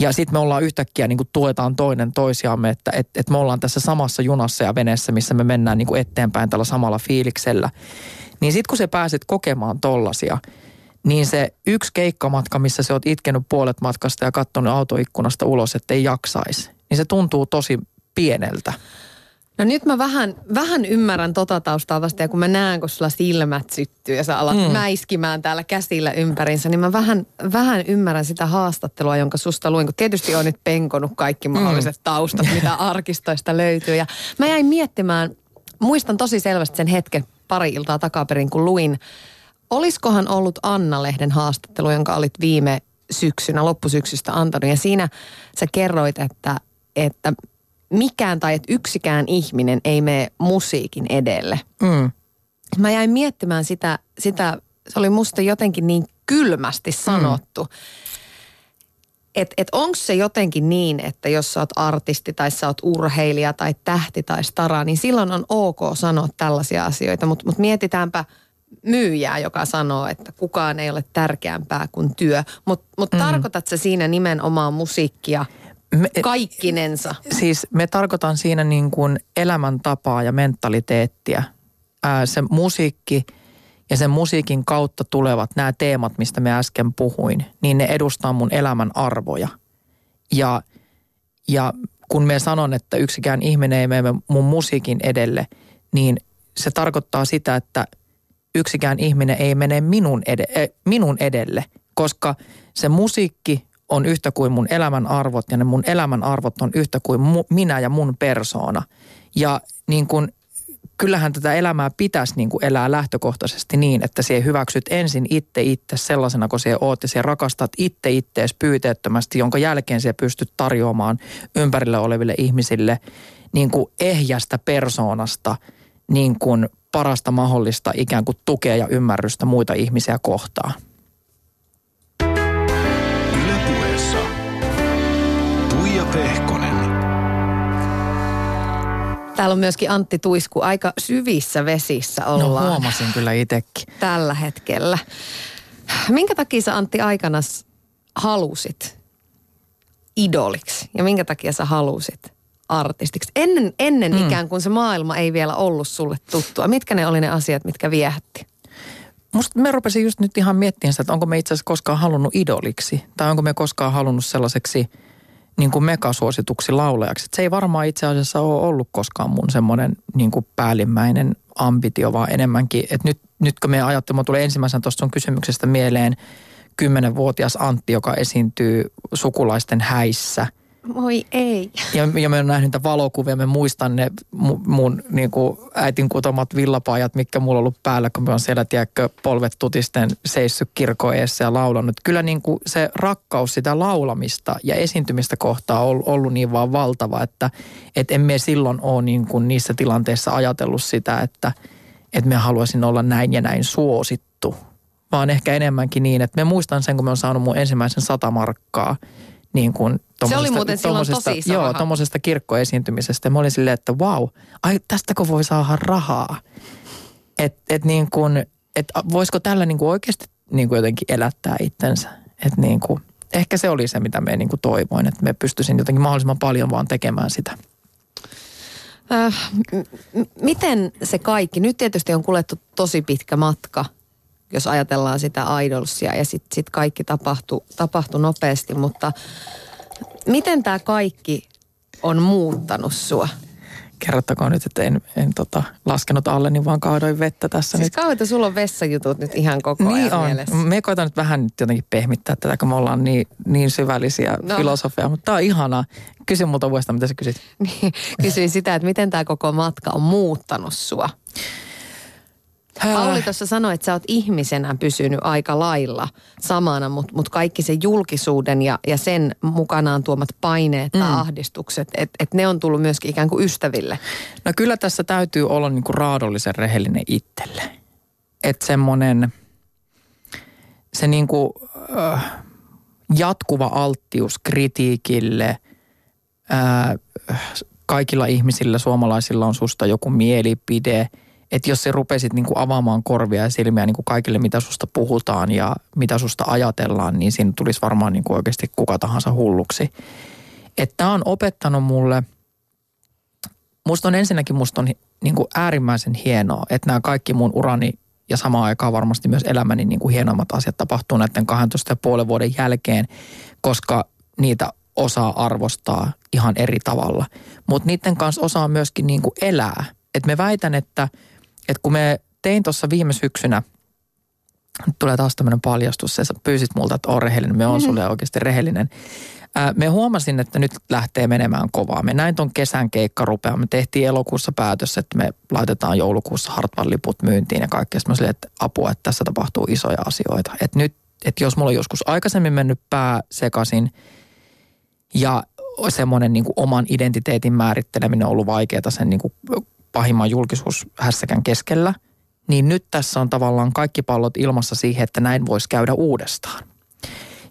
Ja sitten me ollaan yhtäkkiä niin kuin tuetaan toinen toisiamme, että et, et me ollaan tässä samassa junassa ja veneessä, missä me mennään niin kuin eteenpäin tällä samalla fiiliksellä. Niin sitten kun sä pääset kokemaan tollasia – niin se yksi keikkamatka, missä sä oot itkenyt puolet matkasta ja katsonut autoikkunasta ulos, että ei jaksaisi, niin se tuntuu tosi pieneltä. No nyt mä vähän, vähän ymmärrän tota taustaa vasta ja kun mä näen, kun sulla silmät syttyy ja sä alat mm. mäiskimään täällä käsillä ympärinsä, niin mä vähän, vähän ymmärrän sitä haastattelua, jonka susta luin, kun tietysti on nyt penkonut kaikki mahdolliset mm. taustat, mitä arkistoista löytyy. Ja mä jäin miettimään, muistan tosi selvästi sen hetken pari iltaa takaperin, kun luin Olisikohan ollut Anna-lehden haastattelu, jonka olit viime syksynä, loppusyksystä antanut. Ja siinä sä kerroit, että, että mikään tai että yksikään ihminen ei mene musiikin edelle. Mm. Mä jäin miettimään sitä, sitä, se oli musta jotenkin niin kylmästi sanottu. Mm. Että et, et onko se jotenkin niin, että jos sä oot artisti tai sä oot urheilija tai tähti tai stara, niin silloin on ok sanoa tällaisia asioita. Mutta mut mietitäänpä – myyjää, joka sanoo, että kukaan ei ole tärkeämpää kuin työ. Mutta mut mm. tarkoitat sä siinä nimenomaan musiikkia me, kaikkinensa? Siis me tarkoitan siinä niin kuin elämäntapaa ja mentaliteettia. Ää, se musiikki ja sen musiikin kautta tulevat nämä teemat, mistä me äsken puhuin, niin ne edustaa mun elämän arvoja. Ja, ja kun me sanon, että yksikään ihminen ei mene mun musiikin edelle, niin se tarkoittaa sitä, että – yksikään ihminen ei mene minun, ed- eh, minun edelle, koska se musiikki on yhtä kuin mun elämän arvot ja ne mun elämän arvot on yhtä kuin mu- minä ja mun persoona. Ja niin kuin, kyllähän tätä elämää pitäisi niin kuin elää lähtökohtaisesti niin, että sie hyväksyt ensin itse itse sellaisena kuin sie oot ja sie rakastat itse ittees pyyteettömästi, jonka jälkeen sie pystyt tarjoamaan ympärillä oleville ihmisille niin kuin ehjästä persoonasta niin kuin parasta mahdollista ikään kuin tukea ja ymmärrystä muita ihmisiä kohtaan. Ylepuheessa Tuija Pehkonen. Täällä on myöskin Antti Tuisku aika syvissä vesissä no, ollaan. No huomasin kyllä itsekin. Tällä hetkellä. Minkä takia sä Antti Aikanas halusit idoliksi ja minkä takia sä halusit artistiksi? Ennen, ennen mm. ikään kuin se maailma ei vielä ollut sulle tuttua. Mitkä ne oli ne asiat, mitkä viehätti? Musta me rupesin just nyt ihan miettimään sitä, että onko me itse asiassa koskaan halunnut idoliksi. Tai onko me koskaan halunnut sellaiseksi niin kuin megasuosituksi laulajaksi. Et se ei varmaan itse asiassa ole ollut koskaan mun semmoinen niin kuin päällimmäinen ambitio, vaan enemmänkin, että nyt, nyt kun me ajattelemme, tulee ensimmäisenä tuosta sun kysymyksestä mieleen kymmenenvuotias Antti, joka esiintyy sukulaisten häissä – Moi ei. Ja, ja mä oon nähnyt niitä valokuvia, mä muistan ne mun, mun niin kuin äitin kutomat villapajat, mitkä mulla on ollut päällä, kun mä oon siellä, tiedätkö, polvet tutisten seissyt kirkoeessa ja laulanut. Kyllä niin kuin se rakkaus sitä laulamista ja esiintymistä kohtaa on ollut niin vaan valtava, että et emme silloin ole niin kuin niissä tilanteissa ajatellut sitä, että, että me haluaisin olla näin ja näin suosittu. Vaan ehkä enemmänkin niin, että me muistan sen, kun mä oon saanut mun ensimmäisen sata markkaa – niin kuin se oli muuten silloin tosi Joo, tuommoisesta kirkkoesiintymisestä. Mä olin silleen, että wow, ai tästäkö voi saada rahaa? Että et niin kuin, et voisiko tällä niin kuin oikeasti niin kuin jotenkin elättää itsensä? Että niin kuin, ehkä se oli se, mitä me niin kuin toivoin, että me pystyisin jotenkin mahdollisimman paljon vaan tekemään sitä. Äh, m- miten se kaikki, nyt tietysti on kuljettu tosi pitkä matka, jos ajatellaan sitä idolsia ja sitten sit kaikki tapahtui, tapahtui nopeasti, mutta miten tämä kaikki on muuttanut sua? Kerrottakoon nyt, että en, en tota, laskenut alle, niin vaan kaadoin vettä tässä siis nyt. kauheita, sulla on vessajutut nyt ihan koko ajan Niin on. mielessä. Me koitan nyt vähän nyt jotenkin pehmittää tätä, kun me ollaan niin, niin syvällisiä No. filosofeja. Mutta tämä on ihanaa. Kysy multa uudestaan, mitä sä kysyt. Kysyin sitä, että miten tämä koko matka on muuttanut sua. Pauli tuossa sanoi, että sä oot ihmisenä pysynyt aika lailla samana, mutta mut kaikki se julkisuuden ja, ja sen mukanaan tuomat paineet tai Mm. ahdistukset, että et ne on tullut myöskin ikään kuin ystäville. No kyllä tässä täytyy olla niinku raadollisen rehellinen itselle. Että semmoinen, se niinku, äh, jatkuva alttius kritiikille, äh, kaikilla ihmisillä, suomalaisilla on susta joku mielipide. Että jos sä rupesit niinku avaamaan korvia ja silmiä niinku kaikille, mitä susta puhutaan ja mitä susta ajatellaan, niin siinä tulisi varmaan niinku oikeasti kuka tahansa hulluksi. Että tämä on opettanut mulle – musta on ensinnäkin musta on niin kuin äärimmäisen hienoa, että nämä kaikki mun urani ja samaan aikaan varmasti myös elämäni niin kuin hienoimmat asiat tapahtuu näiden 12 ja puolen vuoden jälkeen, koska niitä osaa arvostaa ihan eri tavalla. Mutta niiden kanssa osaa myöskin niin kuin elää. Et me väitän, että, että kun me tein tuossa viime syksynä, nyt tulee taas tämmöinen paljastus, sä pyysit multa, että on rehellinen, me on sulle oikeasti rehellinen. Ää, Me huomasin, että nyt lähtee menemään kovaa. Me näin ton kesän keikka rupeaa. Me tehtiin elokuussa päätös, että me laitetaan joulukuussa Hartwall liput myyntiin ja kaikkea. Mä silleen, että apua, että tässä tapahtuu isoja asioita. Että nyt, että jos mulla on joskus aikaisemmin mennyt pää sekaisin ja semmoinen niin oman identiteetin määritteleminen on ollut vaikeaa sen niin kuin pahimman julkisuushässäkän keskellä, niin nyt tässä on tavallaan kaikki pallot ilmassa siihen, että näin voisi käydä uudestaan.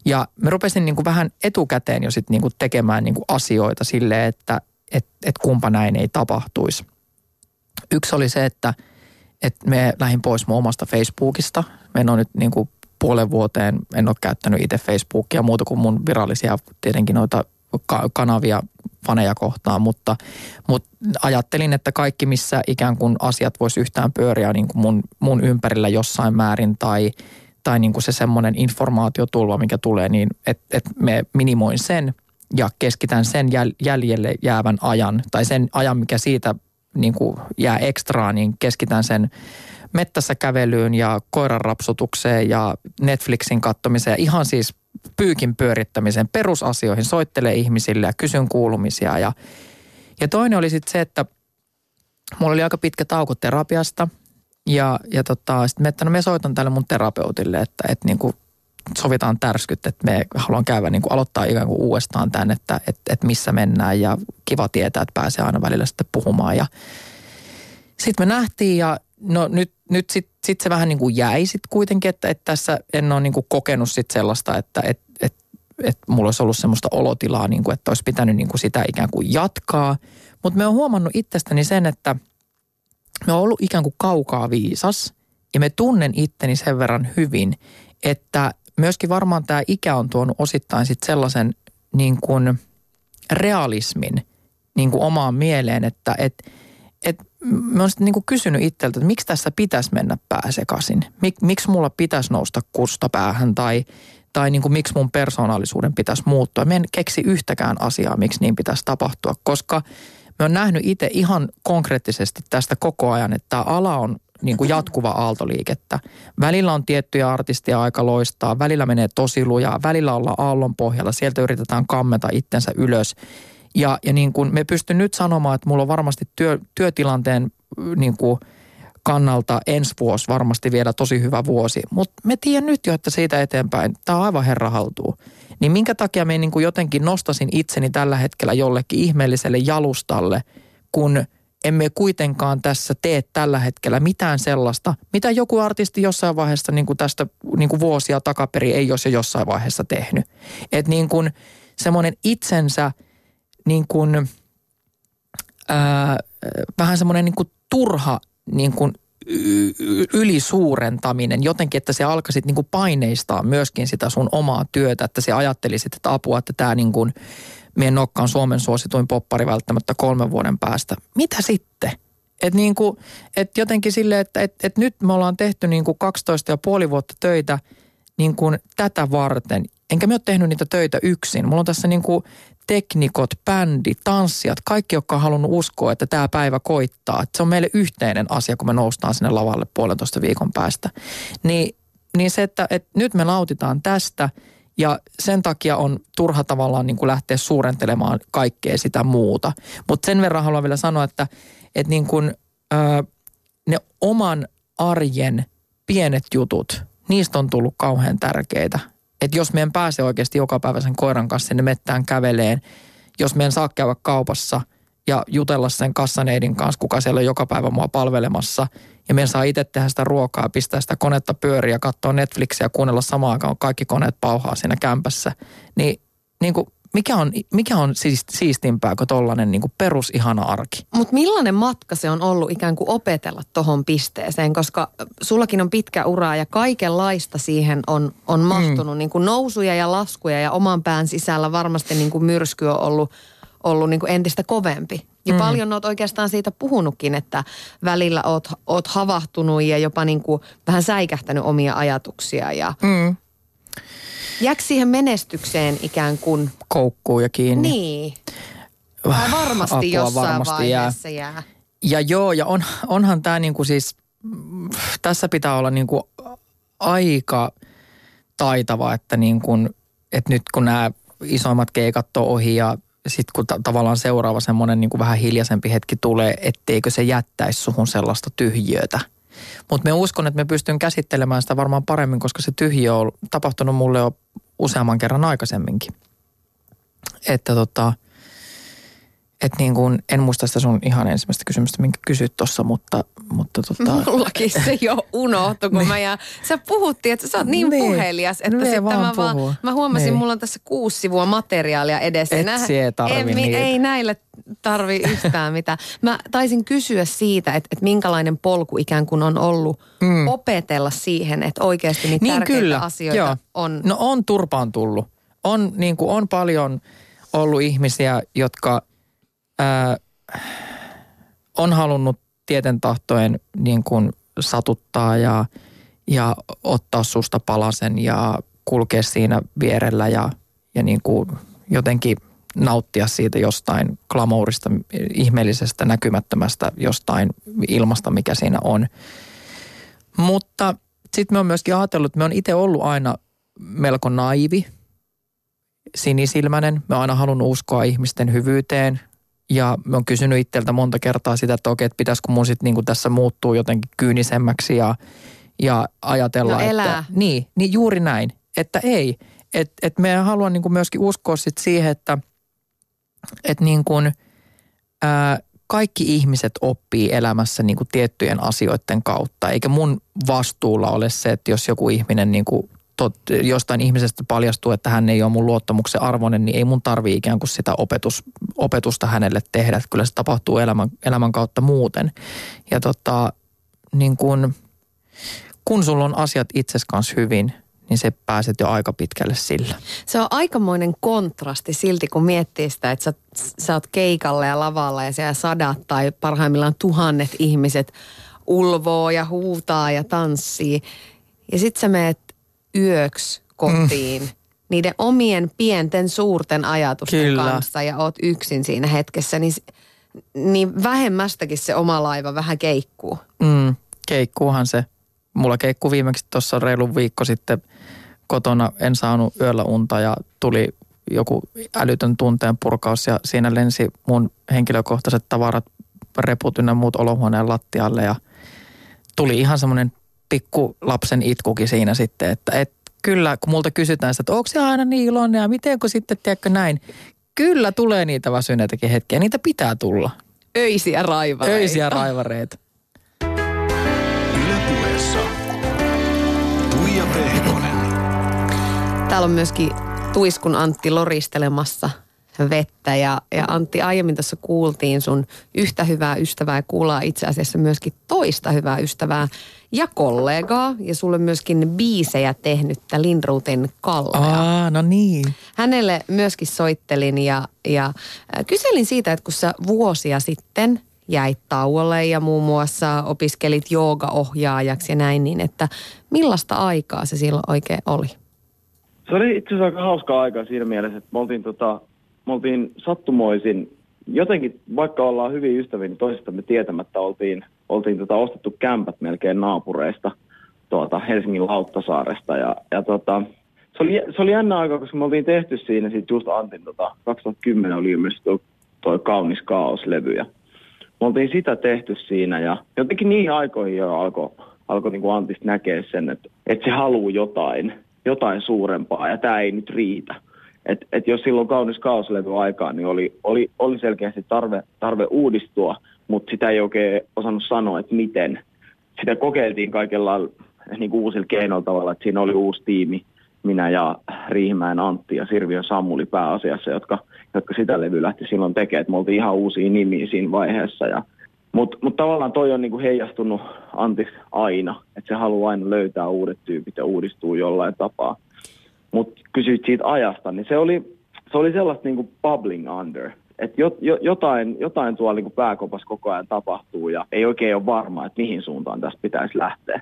Ja mä rupesin niin kuin vähän etukäteen jo sitten niin kuin tekemään niin kuin asioita silleen, että et, et kumpa näin ei tapahtuisi. Yksi oli se, että, että me lähdin pois mun omasta Facebookista. Me en ole nyt niin kuin puolen vuoteen, en ole käyttänyt itse Facebookia muuta kuin mun virallisia tietenkin noita ka- kanavia faneja kohtaan, mutta, mutta ajattelin, että kaikki missä ikään kuin asiat vois yhtään pyöriä niin kuin mun, mun ympärillä jossain määrin tai, tai niin kuin se semmoinen informaatiotulva, mikä tulee, niin että et me minimoin sen ja keskitän sen jäl, jäljelle jäävän ajan tai sen ajan, mikä siitä niin kuin jää ekstraa, niin keskitän sen mettässä kävelyyn ja koiran rapsutukseen ja Netflixin kattomiseen. Ihan siis pyykin pyörittämiseen, perusasioihin, soittelee ihmisille ja kysyn kuulumisia. Ja, ja toinen oli sitten se, että mulla oli aika pitkä tauko terapiasta ja, ja tota, sitten me, että no me soitan tälle mun terapeutille, että, että niin kuin sovitaan tärskyt, että me haluan käydä niin kuin aloittaa ikään kuin uudestaan tämän, että, että, että missä mennään ja kiva tietää, että pääsee aina välillä sitten puhumaan. Ja sitten me nähtiin ja no nyt, nyt sitten sit se vähän niin kuin jäi sitten kuitenkin, että, että tässä en ole niin kuin kokenut sitten sellaista, että et, et, et mulla olisi ollut semmoista olotilaa, niin kuin, että olisi pitänyt niin kuin sitä ikään kuin jatkaa. Mutta me on huomannut itsestäni sen, että me on ollut ikään kuin kaukaa viisas ja me tunnen itteni sen verran hyvin, että myöskin varmaan tämä ikä on tuonut osittain sitten sellaisen niin kuin realismin niin kuin omaan mieleen, että et, et mä oon niin kuin kysynyt itseltä, että miksi tässä pitäisi mennä pää sekaisin? Mik, miksi mulla pitäisi nousta kusta päähän tai, tai niin kuin miksi mun persoonallisuuden pitäisi muuttua? Mä en keksi yhtäkään asiaa, miksi niin pitäisi tapahtua, koska mä oon nähnyt itse ihan konkreettisesti tästä koko ajan, että tämä ala on niin kuin jatkuva aaltoliikettä. Välillä on tiettyjä artisteja aika loistaa, välillä menee tosi lujaa, välillä ollaan aallon pohjalla, sieltä yritetään kammeta itsensä ylös. Ja, ja niin kuin me pystyn nyt sanomaan, että mulla on varmasti työ, työtilanteen niin kuin kannalta ensi vuosi varmasti vielä tosi hyvä vuosi. Mutta me tiedän nyt jo, että siitä eteenpäin tämä aivan herra haltuu. Niin minkä takia me niin kuin jotenkin nostasin itseni tällä hetkellä jollekin ihmeelliselle jalustalle, kun – emme kuitenkaan tässä tee tällä hetkellä mitään sellaista, mitä joku artisti jossain vaiheessa niin kuin tästä niin kuin vuosia takaperi ei olisi jo jossain vaiheessa tehnyt. Että niin kuin semmoinen itsensä niin kuin, ää, vähän semmoinen niin kuin turha niin kuin ylisuurentaminen jotenkin, että se alkaisit niin kuin paineistaa myöskin sitä sun omaa työtä, että se ajattelisit, että apua, että tämä niin kuin – Mien nokka on Suomen suosituin poppari välttämättä kolmen vuoden päästä. Mitä sitten? Et niin kuin, et jotenkin silleen, että et, et nyt me ollaan tehty niin kuin 12 ja puoli vuotta töitä niin kuin tätä varten. Enkä me ole tehnyt niitä töitä yksin. Mulla on tässä niin kuin teknikot, bändi, tanssijat, kaikki, jotka on halunnut uskoa, että tämä päivä koittaa. Että se on meille yhteinen asia, kun me noustaan sinne lavalle puolentoista viikon päästä. Niin, niin se, että, että nyt me nautitaan tästä – ja sen takia on turha tavallaan niin kuin lähteä suurentelemaan kaikkea sitä muuta. Mutta sen verran haluan vielä sanoa, että, että niin kuin, ö, ne oman arjen pienet jutut, niistä on tullut kauhean tärkeitä. Että jos meidän pääse oikeasti joka päivä sen koiran kanssa sinne mettään käveleen, jos meidän saa käydä kaupassa – ja jutella sen kassaneidin kanssa, kuka siellä on joka päivä mua palvelemassa. Ja me saa itse tehdä sitä ruokaa, pistää sitä konetta pyöriä katsoa Netflixiä ja kuunnella samaan aikaan, kaikki koneet pauhaa siinä kämpässä. Niin, niin kuin, mikä on, mikä on siis, siistimpää kuin tollainen niin perusihana arki? Mutta millainen matka se on ollut ikään kuin opetella tohon pisteeseen, koska sullakin on pitkä ura ja kaikenlaista siihen on, on mahtunut. Mm. Niin kuin nousuja ja laskuja ja oman pään sisällä varmasti niin kuin myrsky on ollut – ollut niin kuin entistä kovempi. Ja mm. paljon oot oikeastaan siitä puhunutkin, että välillä oot, oot havahtunut ja jopa niin kuin vähän säikähtänyt omia ajatuksia. Ja mm. Jääkö siihen menestykseen ikään kuin... Koukkuu ja kiinni. Niin. Tai varmasti Apua jossain varmasti vaiheessa jää. jää. Ja joo, ja on, onhan tämä niin kuin siis, tässä pitää olla niin kuin aika taitava, että, niin kuin, että nyt kun nämä isoimmat keikat on ohi ja sitten kun ta- tavallaan seuraava semmoinen niin vähän hiljaisempi hetki tulee, etteikö se jättäisi suhun sellaista tyhjötä. Mutta me uskon, että me pystyn käsittelemään sitä varmaan paremmin, koska se tyhjö on tapahtunut mulle jo useamman kerran aikaisemminkin. Että tota, – et niin kuin, en muista sitä sun ihan ensimmäistä kysymystä, minkä kysyt tuossa, mutta... mutta tota... Mullakin se jo unohtui, kun niin. mä ja, sä puhuttiin, että sä oot niin, niin. puhelias, että sitten mä, vaan, mä huomasin, niin. mulla on tässä kuusi sivua materiaalia edessä. Et Nä, ei tarvi ei, ei näille tarvi yhtään mitään. Mä taisin kysyä siitä, että, että minkälainen polku ikään kuin on ollut mm. opetella siihen, että oikeasti niitä niin tärkeitä kyllä. asioita Joo. on. No on turpaan tullut. On, niin kuin, on paljon ollut ihmisiä, jotka – ää, on halunnut tieten tahtoen niin kuin satuttaa ja, ja ottaa susta palasen ja kulkea siinä vierellä ja, ja niin kuin jotenkin nauttia siitä jostain glamourista, ihmeellisestä, näkymättömästä jostain ilmasta, mikä siinä on. Mutta sitten me on myöskin ajatellut, että me on itse ollut aina melko naivi, sinisilmäinen. Me on aina halunnut uskoa ihmisten hyvyyteen, ja mä oon kysynyt itseltä monta kertaa sitä, että okei, että pitäisikö mun sitten niinku tässä muuttuu jotenkin kyynisemmäksi ja, ja ajatella, no elää. että... Niin, niin juuri näin, että ei. Että et me haluan niinku myöskin uskoa sit siihen, että et niinku, ää, kaikki ihmiset oppii elämässä niinku tiettyjen asioiden kautta. Eikä mun vastuulla ole se, että jos joku ihminen niinku tot, jostain ihmisestä paljastuu, että hän ei ole mun luottamuksen arvoinen, niin ei mun tarvi ikään kuin sitä opetus, opetusta hänelle tehdä. Että kyllä se tapahtuu elämän, elämän kautta muuten. Ja tota, niin kun, kun sulla on asiat itses kanssa hyvin, niin se pääset jo aika pitkälle sillä. Se on aikamoinen kontrasti silti, kun miettii sitä, että sä, sä oot keikalla ja lavalla ja siellä sadat tai parhaimmillaan tuhannet ihmiset ulvoo ja huutaa ja tanssii. Ja sit sä meet yöksi kotiin mm. niiden omien pienten suurten ajatusten Kyllä. kanssa ja oot yksin siinä hetkessä, niin, niin vähemmästäkin se oma laiva vähän keikkuu. Mm, keikkuuhan se. Mulla keikkuu viimeksi tuossa reilu viikko sitten kotona. En saanut yöllä unta ja tuli joku älytön tunteen purkaus ja siinä lensi mun henkilökohtaiset tavarat, reput ynnä muut olohuoneen lattialle ja tuli ihan semmoinen pikku lapsen itkukin siinä sitten, että et, kyllä kun multa kysytään sitä, että onko se aina niin iloinen ja miten kun sitten, tiedätkö näin, kyllä tulee niitä väsyneitäkin hetkiä, niitä pitää tulla. Öisiä raivareita. Öisiä raivareita. Ylepuheessa Tuija Pehkonen. Täällä on myöskin Tuiskun Antti loristelemassa vettä ja, ja Antti aiemmin tuossa kuultiin sun yhtä hyvää ystävää ja kuullaan itse asiassa myöskin toista hyvää ystävää ja kollegaa ja sulle myöskin biisejä tehnyttä Lindruutin Kallea. Aa, no niin. Hänelle myöskin soittelin ja, ja äh, kyselin siitä, että kun sä vuosia sitten jäit tauolle ja muun muassa opiskelit joogaohjaajaksi ja näin, niin että millaista aikaa se silloin oikein oli? Se oli itse asiassa aika hauskaa aikaa siinä mielessä, että me oltiin, tota, me oltiin sattumoisin, jotenkin vaikka ollaan hyvin ystäviä, niin toisistamme tietämättä oltiin, oltiin tota, ostettu kämpät melkein naapureista tuota, Helsingin Lauttasaaresta. Ja, ja tota, se, oli, se oli jännä aika, koska me oltiin tehty siinä sit just Antin, tota, 2010 oli ilmestynyt toi Kaunis Kaos-levy ja me oltiin sitä tehty siinä ja jotenkin niihin aikoihin jo alkoi alko niinku Antista näkee sen, että, että se haluaa jotain, jotain suurempaa ja tämä ei nyt riitä. Et, et jos silloin kaunis kaoslevy aikaan, niin oli, oli, oli selkeästi tarve, tarve uudistua, mutta sitä ei oikein osannut sanoa, että miten. Sitä kokeiltiin kaikella niin kuin uusilla keinoilla tavalla, että siinä oli uusi tiimi, minä ja Riihimäen Antti ja Sirviön Sammuli pääasiassa, jotka, jotka sitä levyä lähti silloin tekemään. Et me oltiin ihan uusia nimiä siinä vaiheessa. Ja, mutta mut tavallaan toi on niinku heijastunut Antis aina, että se haluaa aina löytää uudet tyypit ja uudistuu jollain tapaa. Mutta kysyit siitä ajasta, niin se oli, se oli sellaista niinku bubbling under. Että jo, jo, jotain, jotain tuolla niinku pääkopas koko ajan tapahtuu ja ei oikein ole varma, että mihin suuntaan tästä pitäisi lähteä.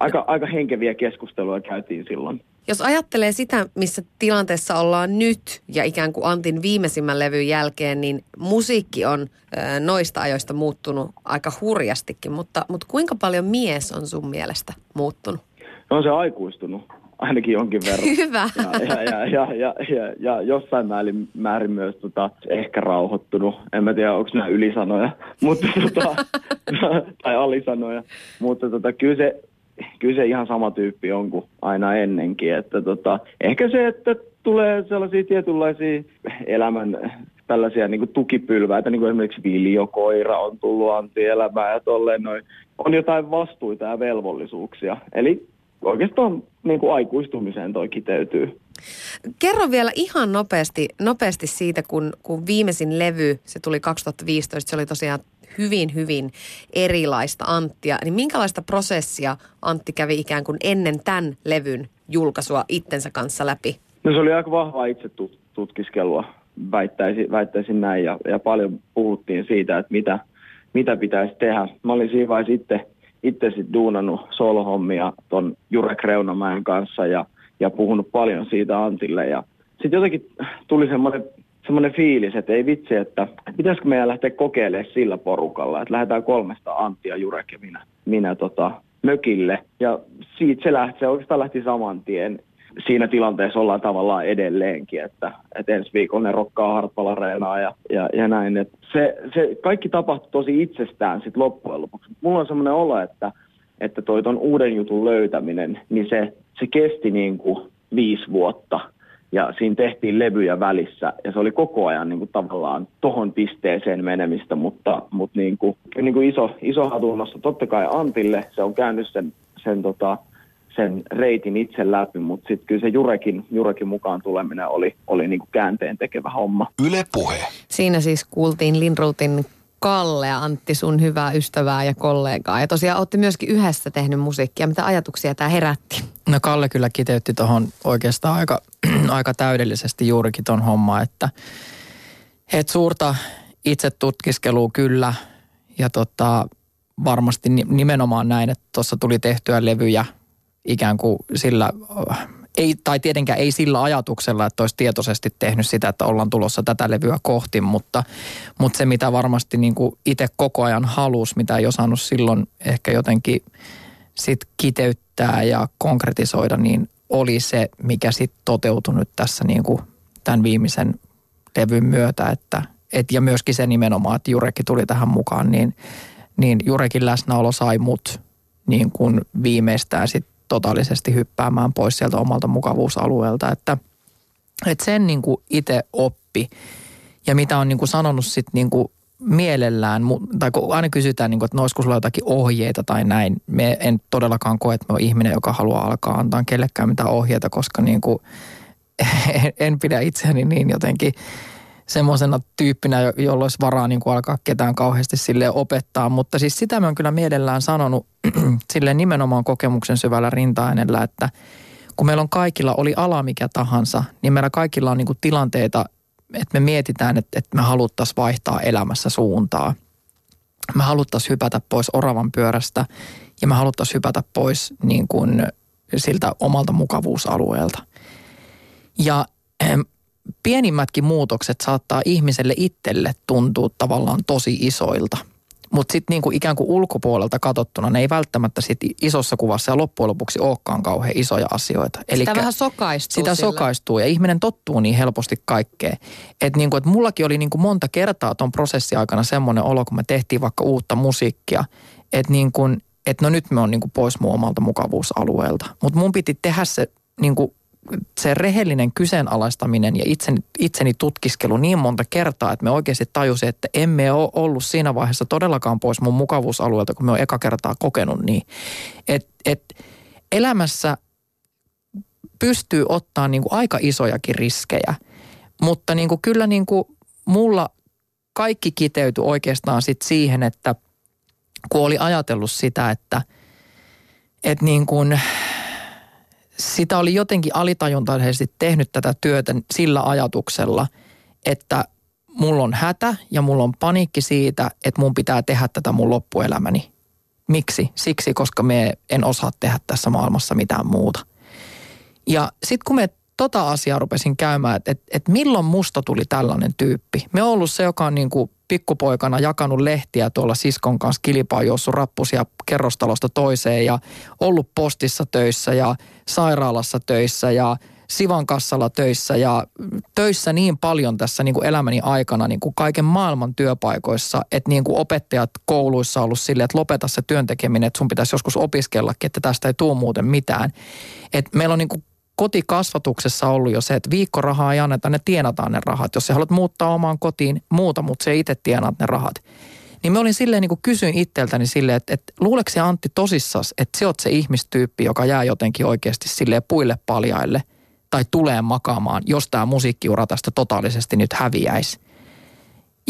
Aika, aika henkeviä keskusteluja käytiin silloin. Jos ajattelee sitä, missä tilanteessa ollaan nyt ja ikään kuin Antin viimeisimmän levyn jälkeen, niin musiikki on ö, noista ajoista muuttunut aika hurjastikin, mutta, mutta kuinka paljon mies on sun mielestä muuttunut? No on se aikuistunut ainakin jonkin verran. Hyvä. Ja, ja, ja, ja, ja, ja jossain määrin, määrin myös tota, ehkä rauhoittunut. En mä tiedä, onko nämä ylisanoja, mutta, tota, tai alisanoja. Mutta tota, kyllä, se, kyllä se ihan sama tyyppi on kuin aina ennenkin. Että, tota, ehkä se, että tulee sellaisia tietynlaisia elämän tällaisia niin kuin tukipylväitä, niin kuin esimerkiksi viljokoira on tullut Antti elämään ja tolleen noin. On jotain vastuita ja velvollisuuksia. Eli oikeastaan niin kuin aikuistumiseen toi kiteytyy. Kerro vielä ihan nopeasti, nopeasti siitä, kun, kun viimeisin levy, se tuli 2015, se oli tosiaan hyvin, hyvin erilaista Anttia. Niin minkälaista prosessia Antti kävi ikään kuin ennen tämän levyn julkaisua itsensä kanssa läpi? No se oli aika vahvaa itse tutkiskelua, väittäisin, väittäisin näin. Ja, ja paljon puhuttiin siitä, että mitä, mitä pitäisi tehdä. Mä olin siinä vaiheessa itse itse sitten duunannut solohommia ton Jure Kreunamäen kanssa ja, ja puhunut paljon siitä Antille. Ja sitten jotenkin tuli semmoinen semmoinen fiilis, että ei vitsi, että pitäisikö meidän lähteä kokeilemaan sillä porukalla, että lähdetään kolmesta Antti ja Jurek ja minä, minä tota, mökille. Ja siitä se lähti, se oikeastaan lähti saman tien. Siinä tilanteessa ollaan tavallaan edelleenkin, että, että ensi viikolla ne rokkaa Hartwall ja, ja, ja näin. Et se, se kaikki tapahtui tosi itsestään sit loppujen lopuksi. Mulla on semmoinen olo, että, että toi ton uuden jutun löytäminen, niin se, se kesti niin kuin viisi vuotta. Ja siinä tehtiin levyjä välissä ja se oli koko ajan niin kuin tavallaan tohon pisteeseen menemistä, mutta, mutta niin kuin, niin kuin iso, iso hatunnosto totta kai Antille, se on käynyt sen, sen tota, sen reitin itse läpi, mutta sitten kyllä se Jurekin, Jurekin mukaan tuleminen oli, oli niin kuin käänteen tekevä homma. Yle Puhe. Siinä siis kuultiin Lindruutin Kalle ja Antti, sun hyvää ystävää ja kollegaa. Ja tosiaan olette myöskin yhdessä tehnyt musiikkia. Mitä ajatuksia tämä herätti? No Kalle kyllä kiteytti tuohon oikeastaan aika, aika täydellisesti juurikin tuon homma, että et suurta itse tutkiskelua kyllä ja tota, varmasti nimenomaan näin, että tuossa tuli tehtyä levyjä ikään kuin sillä, ei, tai tietenkään ei sillä ajatuksella, että olisi tietoisesti tehnyt sitä, että ollaan tulossa tätä levyä kohti, mutta, mutta se mitä varmasti niin kuin itse koko ajan halusi, mitä ei osannut silloin ehkä jotenkin sit kiteyttää ja konkretisoida, niin oli se, mikä sitten toteutui nyt tässä niin kuin tämän viimeisen levyn myötä, että et, ja myöskin se nimenomaan, että Jurekki tuli tähän mukaan, niin, niin Jurekin läsnäolo sai mut niin kuin viimeistään sit totaalisesti hyppäämään pois sieltä omalta mukavuusalueelta, että, että sen niin kuin itse oppi ja mitä on niin kuin sanonut sitten niin kuin mielellään, tai kun aina kysytään, niin kuin, että no olisiko sulla jotakin ohjeita tai näin. Me en todellakaan koe, että me on ihminen, joka haluaa alkaa antaa kellekään mitään ohjeita, koska niin kuin, en, en pidä itseäni niin jotenkin semmoisena tyyppinä, jolla olisi varaa niin kuin alkaa ketään kauheasti sille opettaa. Mutta siis sitä mä oon kyllä mielellään sanonut sille nimenomaan kokemuksen syvällä rinta että kun meillä on kaikilla, oli ala mikä tahansa, niin meillä kaikilla on niin kuin tilanteita, että me mietitään, että, että me haluttaisiin vaihtaa elämässä suuntaa. Me haluttaisiin hypätä pois oravan pyörästä ja me haluttaisiin hypätä pois niin kuin siltä omalta mukavuusalueelta. Ja pienimmätkin muutokset saattaa ihmiselle itselle tuntua tavallaan tosi isoilta. Mutta sitten niinku ikään kuin ulkopuolelta katsottuna ne ei välttämättä sit isossa kuvassa ja loppujen lopuksi olekaan kauhean isoja asioita. Elikkä sitä vähän sokaistuu. Sitä sillä. sokaistuu ja ihminen tottuu niin helposti kaikkeen. Että niinku, et mullakin oli niinku monta kertaa tuon prosessin aikana semmoinen olo, kun me tehtiin vaikka uutta musiikkia, että niinku, et no nyt me on niinku pois mun omalta mukavuusalueelta. Mutta mun piti tehdä se niinku se rehellinen kyseenalaistaminen ja itseni, itseni tutkiskelu niin monta kertaa, että me oikeasti tajusin, että emme ole ollut siinä vaiheessa todellakaan pois mun mukavuusalueelta, kun me on eka kertaa kokenut niin. Että et elämässä pystyy ottaa niin kuin aika isojakin riskejä, mutta niin kuin kyllä niin kuin mulla kaikki kiteytyi oikeastaan sit siihen, että kun oli ajatellut sitä, että, että niin kuin – sitä oli jotenkin alitajuntaisesti tehnyt tätä työtä sillä ajatuksella, että mulla on hätä ja mulla on paniikki siitä, että mun pitää tehdä tätä mun loppuelämäni. Miksi? Siksi, koska me en osaa tehdä tässä maailmassa mitään muuta. Ja sitten kun me tota asiaa rupesin käymään, että, että, että milloin musta tuli tällainen tyyppi. Me on ollut se, joka on niin kuin pikkupoikana jakanut lehtiä tuolla siskon kanssa kilpaa, juossut rappusia kerrostalosta toiseen ja ollut postissa töissä ja sairaalassa töissä ja Sivan kassalla töissä ja töissä niin paljon tässä niin kuin elämäni aikana niin kuin kaiken maailman työpaikoissa, että niin kuin opettajat kouluissa on ollut silleen, että lopeta se työntekeminen, että sun pitäisi joskus opiskellakin, että tästä ei tule muuten mitään. Et meillä on niin kuin kotikasvatuksessa ollut jo se, että viikkorahaa ei anneta, ne tienataan ne rahat. Jos sä haluat muuttaa omaan kotiin, muuta, mutta se itse tienaat ne rahat. Niin mä olin silleen, niin kuin kysyin itseltäni silleen, että, että luuleeko se Antti tosissas, että se oot se ihmistyyppi, joka jää jotenkin oikeasti silleen puille paljaille tai tulee makaamaan, jos tämä musiikkiura tästä totaalisesti nyt häviäisi.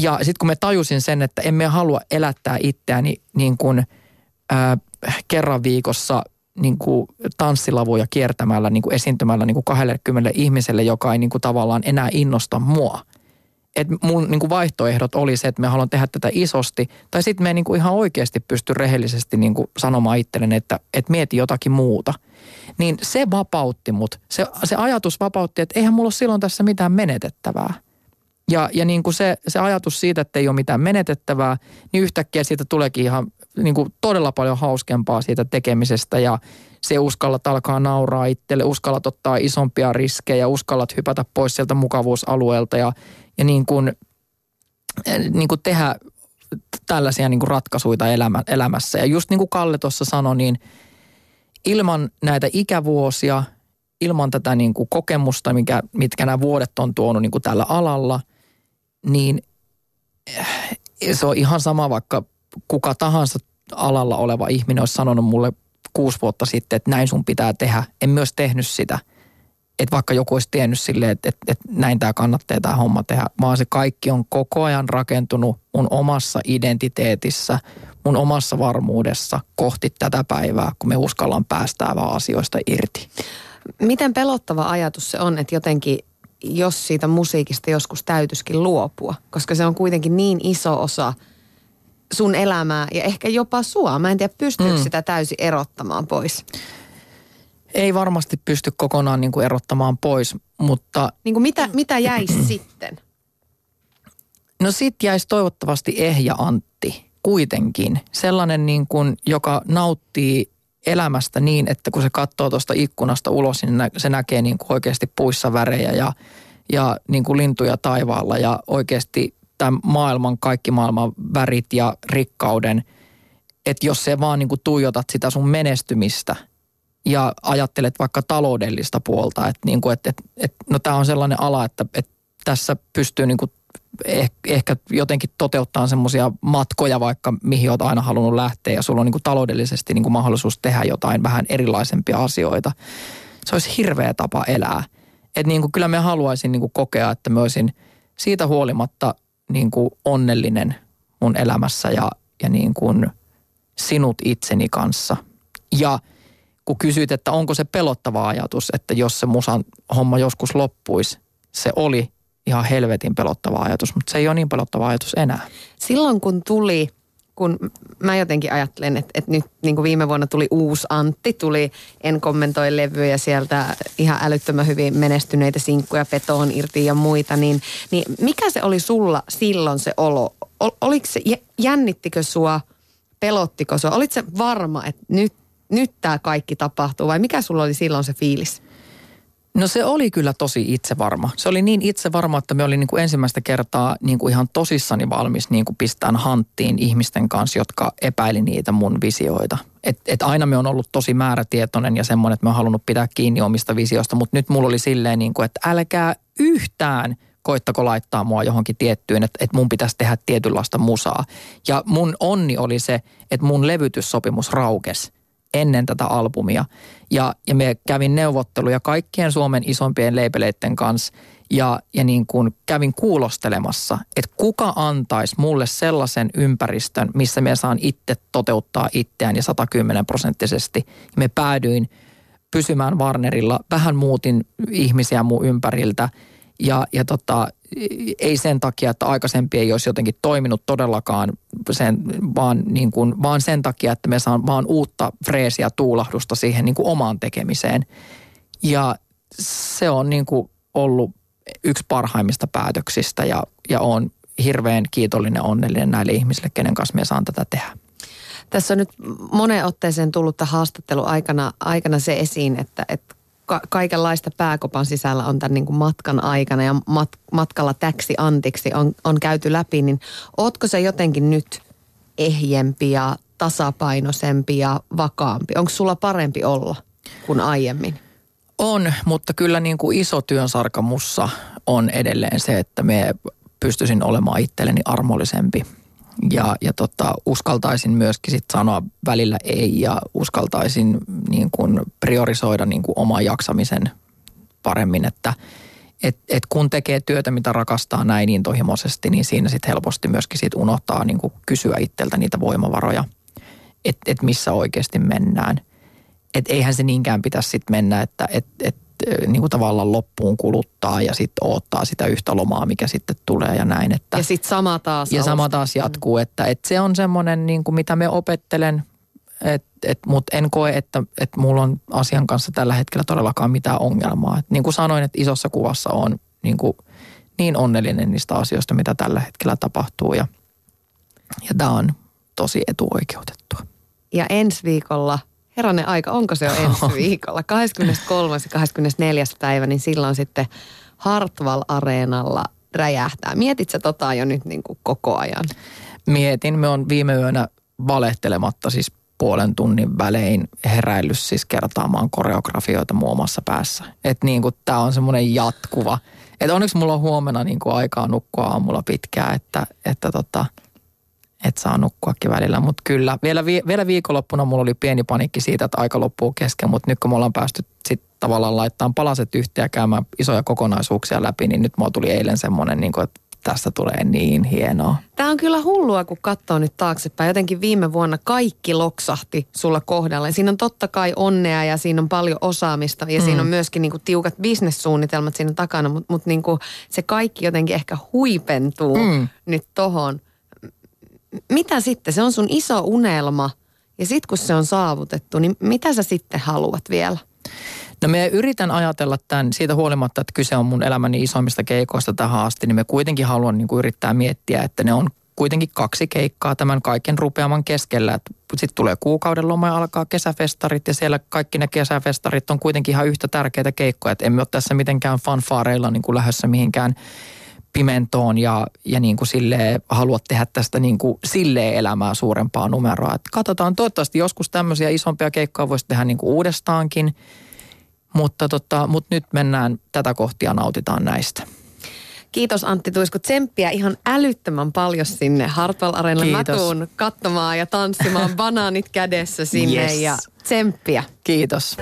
Ja sitten kun me tajusin sen, että emme halua elättää itseäni niin kuin, kerran viikossa – niin kuin tanssilavuja kiertämällä, niin kuin esiintymällä niin kuin 20 ihmiselle, joka ei niin kuin tavallaan enää innosta mua. Et mun niin kuin vaihtoehdot oli se, että me haluan tehdä tätä isosti, tai sitten me niin kuin ihan oikeasti pysty rehellisesti niin kuin sanomaan itselleni, että, että mieti jotakin muuta. Niin se vapautti mut. Se, se ajatus vapautti, että eihän mulla ole silloin tässä mitään menetettävää. Ja, ja niin kuin se, se ajatus siitä, että ei ole mitään menetettävää, niin yhtäkkiä siitä tuleekin ihan niin kuin todella paljon hauskempaa siitä tekemisestä ja se uskallat alkaa nauraa itselle, uskallat ottaa isompia riskejä, uskallat hypätä pois sieltä mukavuusalueelta ja, ja niin kuin, niin kuin tehdä tällaisia niin kuin ratkaisuja elämä, elämässä. Ja just niin kuin Kalle tuossa sanoi, niin ilman näitä ikävuosia, ilman tätä niin kuin kokemusta, mikä, mitkä nämä vuodet on tuonut niin kuin tällä alalla, niin eh, se on ihan sama vaikka kuka tahansa alalla oleva ihminen olisi sanonut mulle kuusi vuotta sitten, että näin sun pitää tehdä. En myös tehnyt sitä. Että vaikka joku olisi tiennyt silleen, että, että, että näin tämä kannattaa tämä homma tehdä, vaan se kaikki on koko ajan rakentunut mun omassa identiteetissä, mun omassa varmuudessa kohti tätä päivää, kun me uskallan päästää vaan asioista irti. Miten pelottava ajatus se on, että jotenkin jos siitä musiikista joskus täytyskin luopua, koska se on kuitenkin niin iso osa sun elämää ja ehkä jopa sua. Mä en tiedä, pystyykö mm. sitä täysin erottamaan pois. Ei varmasti pysty kokonaan niin kuin erottamaan pois, mutta... Niin kuin mitä, mitä jäisi sitten? No sit jäisi toivottavasti Ehja Antti kuitenkin. Sellainen, niin kuin, joka nauttii elämästä niin, että kun se katsoo tuosta ikkunasta ulos, niin se näkee niin kuin oikeasti puissa värejä ja, ja niin kuin lintuja taivaalla ja oikeasti tämän maailman, kaikki maailman värit ja rikkauden. Että jos se vaan niin kuin tuijotat sitä sun menestymistä ja ajattelet vaikka taloudellista puolta, että niin kuin, että, että, että no tämä on sellainen ala, että, että tässä pystyy niin kuin eh, ehkä jotenkin toteuttaa semmoisia matkoja vaikka mihin olet aina halunnut lähteä ja sulla on niin kuin taloudellisesti niin kuin mahdollisuus tehdä jotain vähän erilaisempia asioita. Se olisi hirveä tapa elää. Et niin kuin kyllä me haluaisin niin kuin kokea, että olisin siitä huolimatta niin kuin onnellinen mun elämässä ja, ja niin kuin sinut itseni kanssa. Ja kun kysyit, että onko se pelottava ajatus, että jos se musan homma joskus loppuisi, se oli ihan helvetin pelottava ajatus, mutta se ei ole niin pelottava ajatus enää. Silloin kun tuli, kun mä jotenkin ajattelen, että, että nyt niin kuin viime vuonna tuli uusi Antti, tuli En kommentoi levyjä sieltä ihan älyttömän hyvin menestyneitä sinkkuja, petoon irti ja muita, niin, niin mikä se oli sulla silloin se olo? Oliko se, jännittikö sua, pelottiko sua? Olitko se varma, että nyt, nyt tämä kaikki tapahtuu vai mikä sulla oli silloin se fiilis? No se oli kyllä tosi itsevarma. Se oli niin itsevarma, että me olin niin kuin ensimmäistä kertaa niin kuin ihan tosissani valmis niin kuin pistään hanttiin ihmisten kanssa, jotka epäili niitä mun visioita. Et, et aina me on ollut tosi määrätietoinen ja semmoinen, että me on halunnut pitää kiinni omista visioista, mutta nyt mulla oli silleen niin kuin, että älkää yhtään koittako laittaa mua johonkin tiettyyn, että, että mun pitäisi tehdä tietynlaista musaa. Ja mun onni oli se, että mun levytyssopimus raukesi ennen tätä albumia. Ja, ja me kävin neuvotteluja kaikkien Suomen isompien leipeleiden kanssa ja, ja niin kuin kävin kuulostelemassa, että kuka antaisi mulle sellaisen ympäristön, missä me saan itse toteuttaa itseään ja 110 prosenttisesti. Me päädyin pysymään Warnerilla, vähän muutin ihmisiä mun ympäriltä ja, ja tota, ei sen takia, että aikaisempi ei olisi jotenkin toiminut todellakaan, sen, vaan, niin kuin, vaan sen takia, että me saan vaan uutta freesiä tuulahdusta siihen niin kuin omaan tekemiseen. Ja se on niin kuin ollut yksi parhaimmista päätöksistä ja, ja on hirveän kiitollinen onnellinen näille ihmisille, kenen kanssa me saan tätä tehdä. Tässä on nyt moneen otteeseen tullut tämän haastattelun aikana, aikana se esiin, että, että ka- kaikenlaista pääkopan sisällä on tämän niin kuin matkan aikana ja mat- matkalla täksi antiksi on, on käyty läpi, niin ootko se jotenkin nyt ehjempi ja tasapainoisempi ja vakaampi? Onko sulla parempi olla kuin aiemmin? On, mutta kyllä niin kuin iso työnsarka mussa on edelleen se, että me pystyisin olemaan itselleni armollisempi – ja, ja tota, uskaltaisin myöskin sit sanoa välillä ei ja uskaltaisin niin kuin priorisoida niin kuin oman jaksamisen paremmin, että et, et kun tekee työtä, mitä rakastaa näin niin tohimoisesti, niin siinä sitten helposti myöskin sit unohtaa niin kysyä itseltä niitä voimavaroja, että et missä oikeasti mennään. Että eihän se niinkään pitäisi sitten mennä, että et, et niin kuin tavallaan loppuun kuluttaa ja sitten odottaa sitä yhtä lomaa, mikä sitten tulee ja näin. Että, ja sitten sama taas. Ja sama taas jatkuu, että, että se on semmoinen, niin kuin mitä me opettelen, et, et, mutta en koe, että, että mulla on asian kanssa tällä hetkellä todellakaan mitään ongelmaa. Et niin kuin sanoin, että isossa kuvassa on niin, kuin, niin onnellinen niistä asioista, mitä tällä hetkellä tapahtuu ja, ja tämä on tosi etuoikeutettua. Ja ensi viikolla – herranen aika, onko se jo ensi viikolla? 23. ja 24. päivä, niin silloin sitten Hartwall-areenalla räjähtää. Mietitkö tota jo nyt niin kuin koko ajan? Mietin. Me on viime yönä valehtelematta siis puolen tunnin välein heräillyt siis kertaamaan koreografioita muun omassa päässä. Että niin kuin tämä on semmoinen jatkuva. Että onneksi mulla on huomenna niin kuin aikaa nukkua aamulla pitkään, että, että tota – että saa nukkuakin välillä. Mutta kyllä, vielä, vi- vielä viikonloppuna mulla oli pieni panikki siitä, että aika loppuu kesken, mutta nyt kun me ollaan päästy sitten tavallaan laittamaan palaset yhteen ja käymään isoja kokonaisuuksia läpi, niin nyt mulla tuli eilen semmoinen, niin kuin, että tästä tulee niin hienoa. Tämä on kyllä hullua, kun katsoo nyt taaksepäin. Jotenkin viime vuonna kaikki loksahti sulla kohdalla. Siinä on totta kai onnea ja siinä on paljon osaamista ja mm. siinä on myöskin niinku tiukat bisnessuunnitelmat siinä takana, mutta mut niinku se kaikki jotenkin ehkä huipentuu mm. nyt tohon. Mitä sitten? Se on sun iso unelma ja sitten kun se on saavutettu, niin mitä sä sitten haluat vielä? No me yritän ajatella tämän siitä huolimatta, että kyse on mun elämäni isoimmista keikoista tähän asti, niin me kuitenkin haluan niin kuin yrittää miettiä, että ne on kuitenkin kaksi keikkaa tämän kaiken rupeaman keskellä. Sitten tulee kuukauden loma ja alkaa kesäfestarit ja siellä kaikki ne kesäfestarit on kuitenkin ihan yhtä tärkeitä keikkoja. Että emme ole tässä mitenkään fanfaareilla niin kuin lähdössä mihinkään pimentoon ja, ja niin kuin silleen, haluat tehdä tästä niin kuin silleen elämää suurempaa numeroa. Et katsotaan, toivottavasti joskus tämmöisiä isompia keikkoja voisi tehdä niin kuin uudestaankin – mutta, tota, mutta nyt mennään tätä kohtia nautitaan näistä. Kiitos Antti Tuisku. Tsemppiä ihan älyttömän paljon sinne Hartwell Areenalle. Mä tuun katsomaan ja tanssimaan banaanit kädessä sinne yes. ja tsemppiä. Kiitos.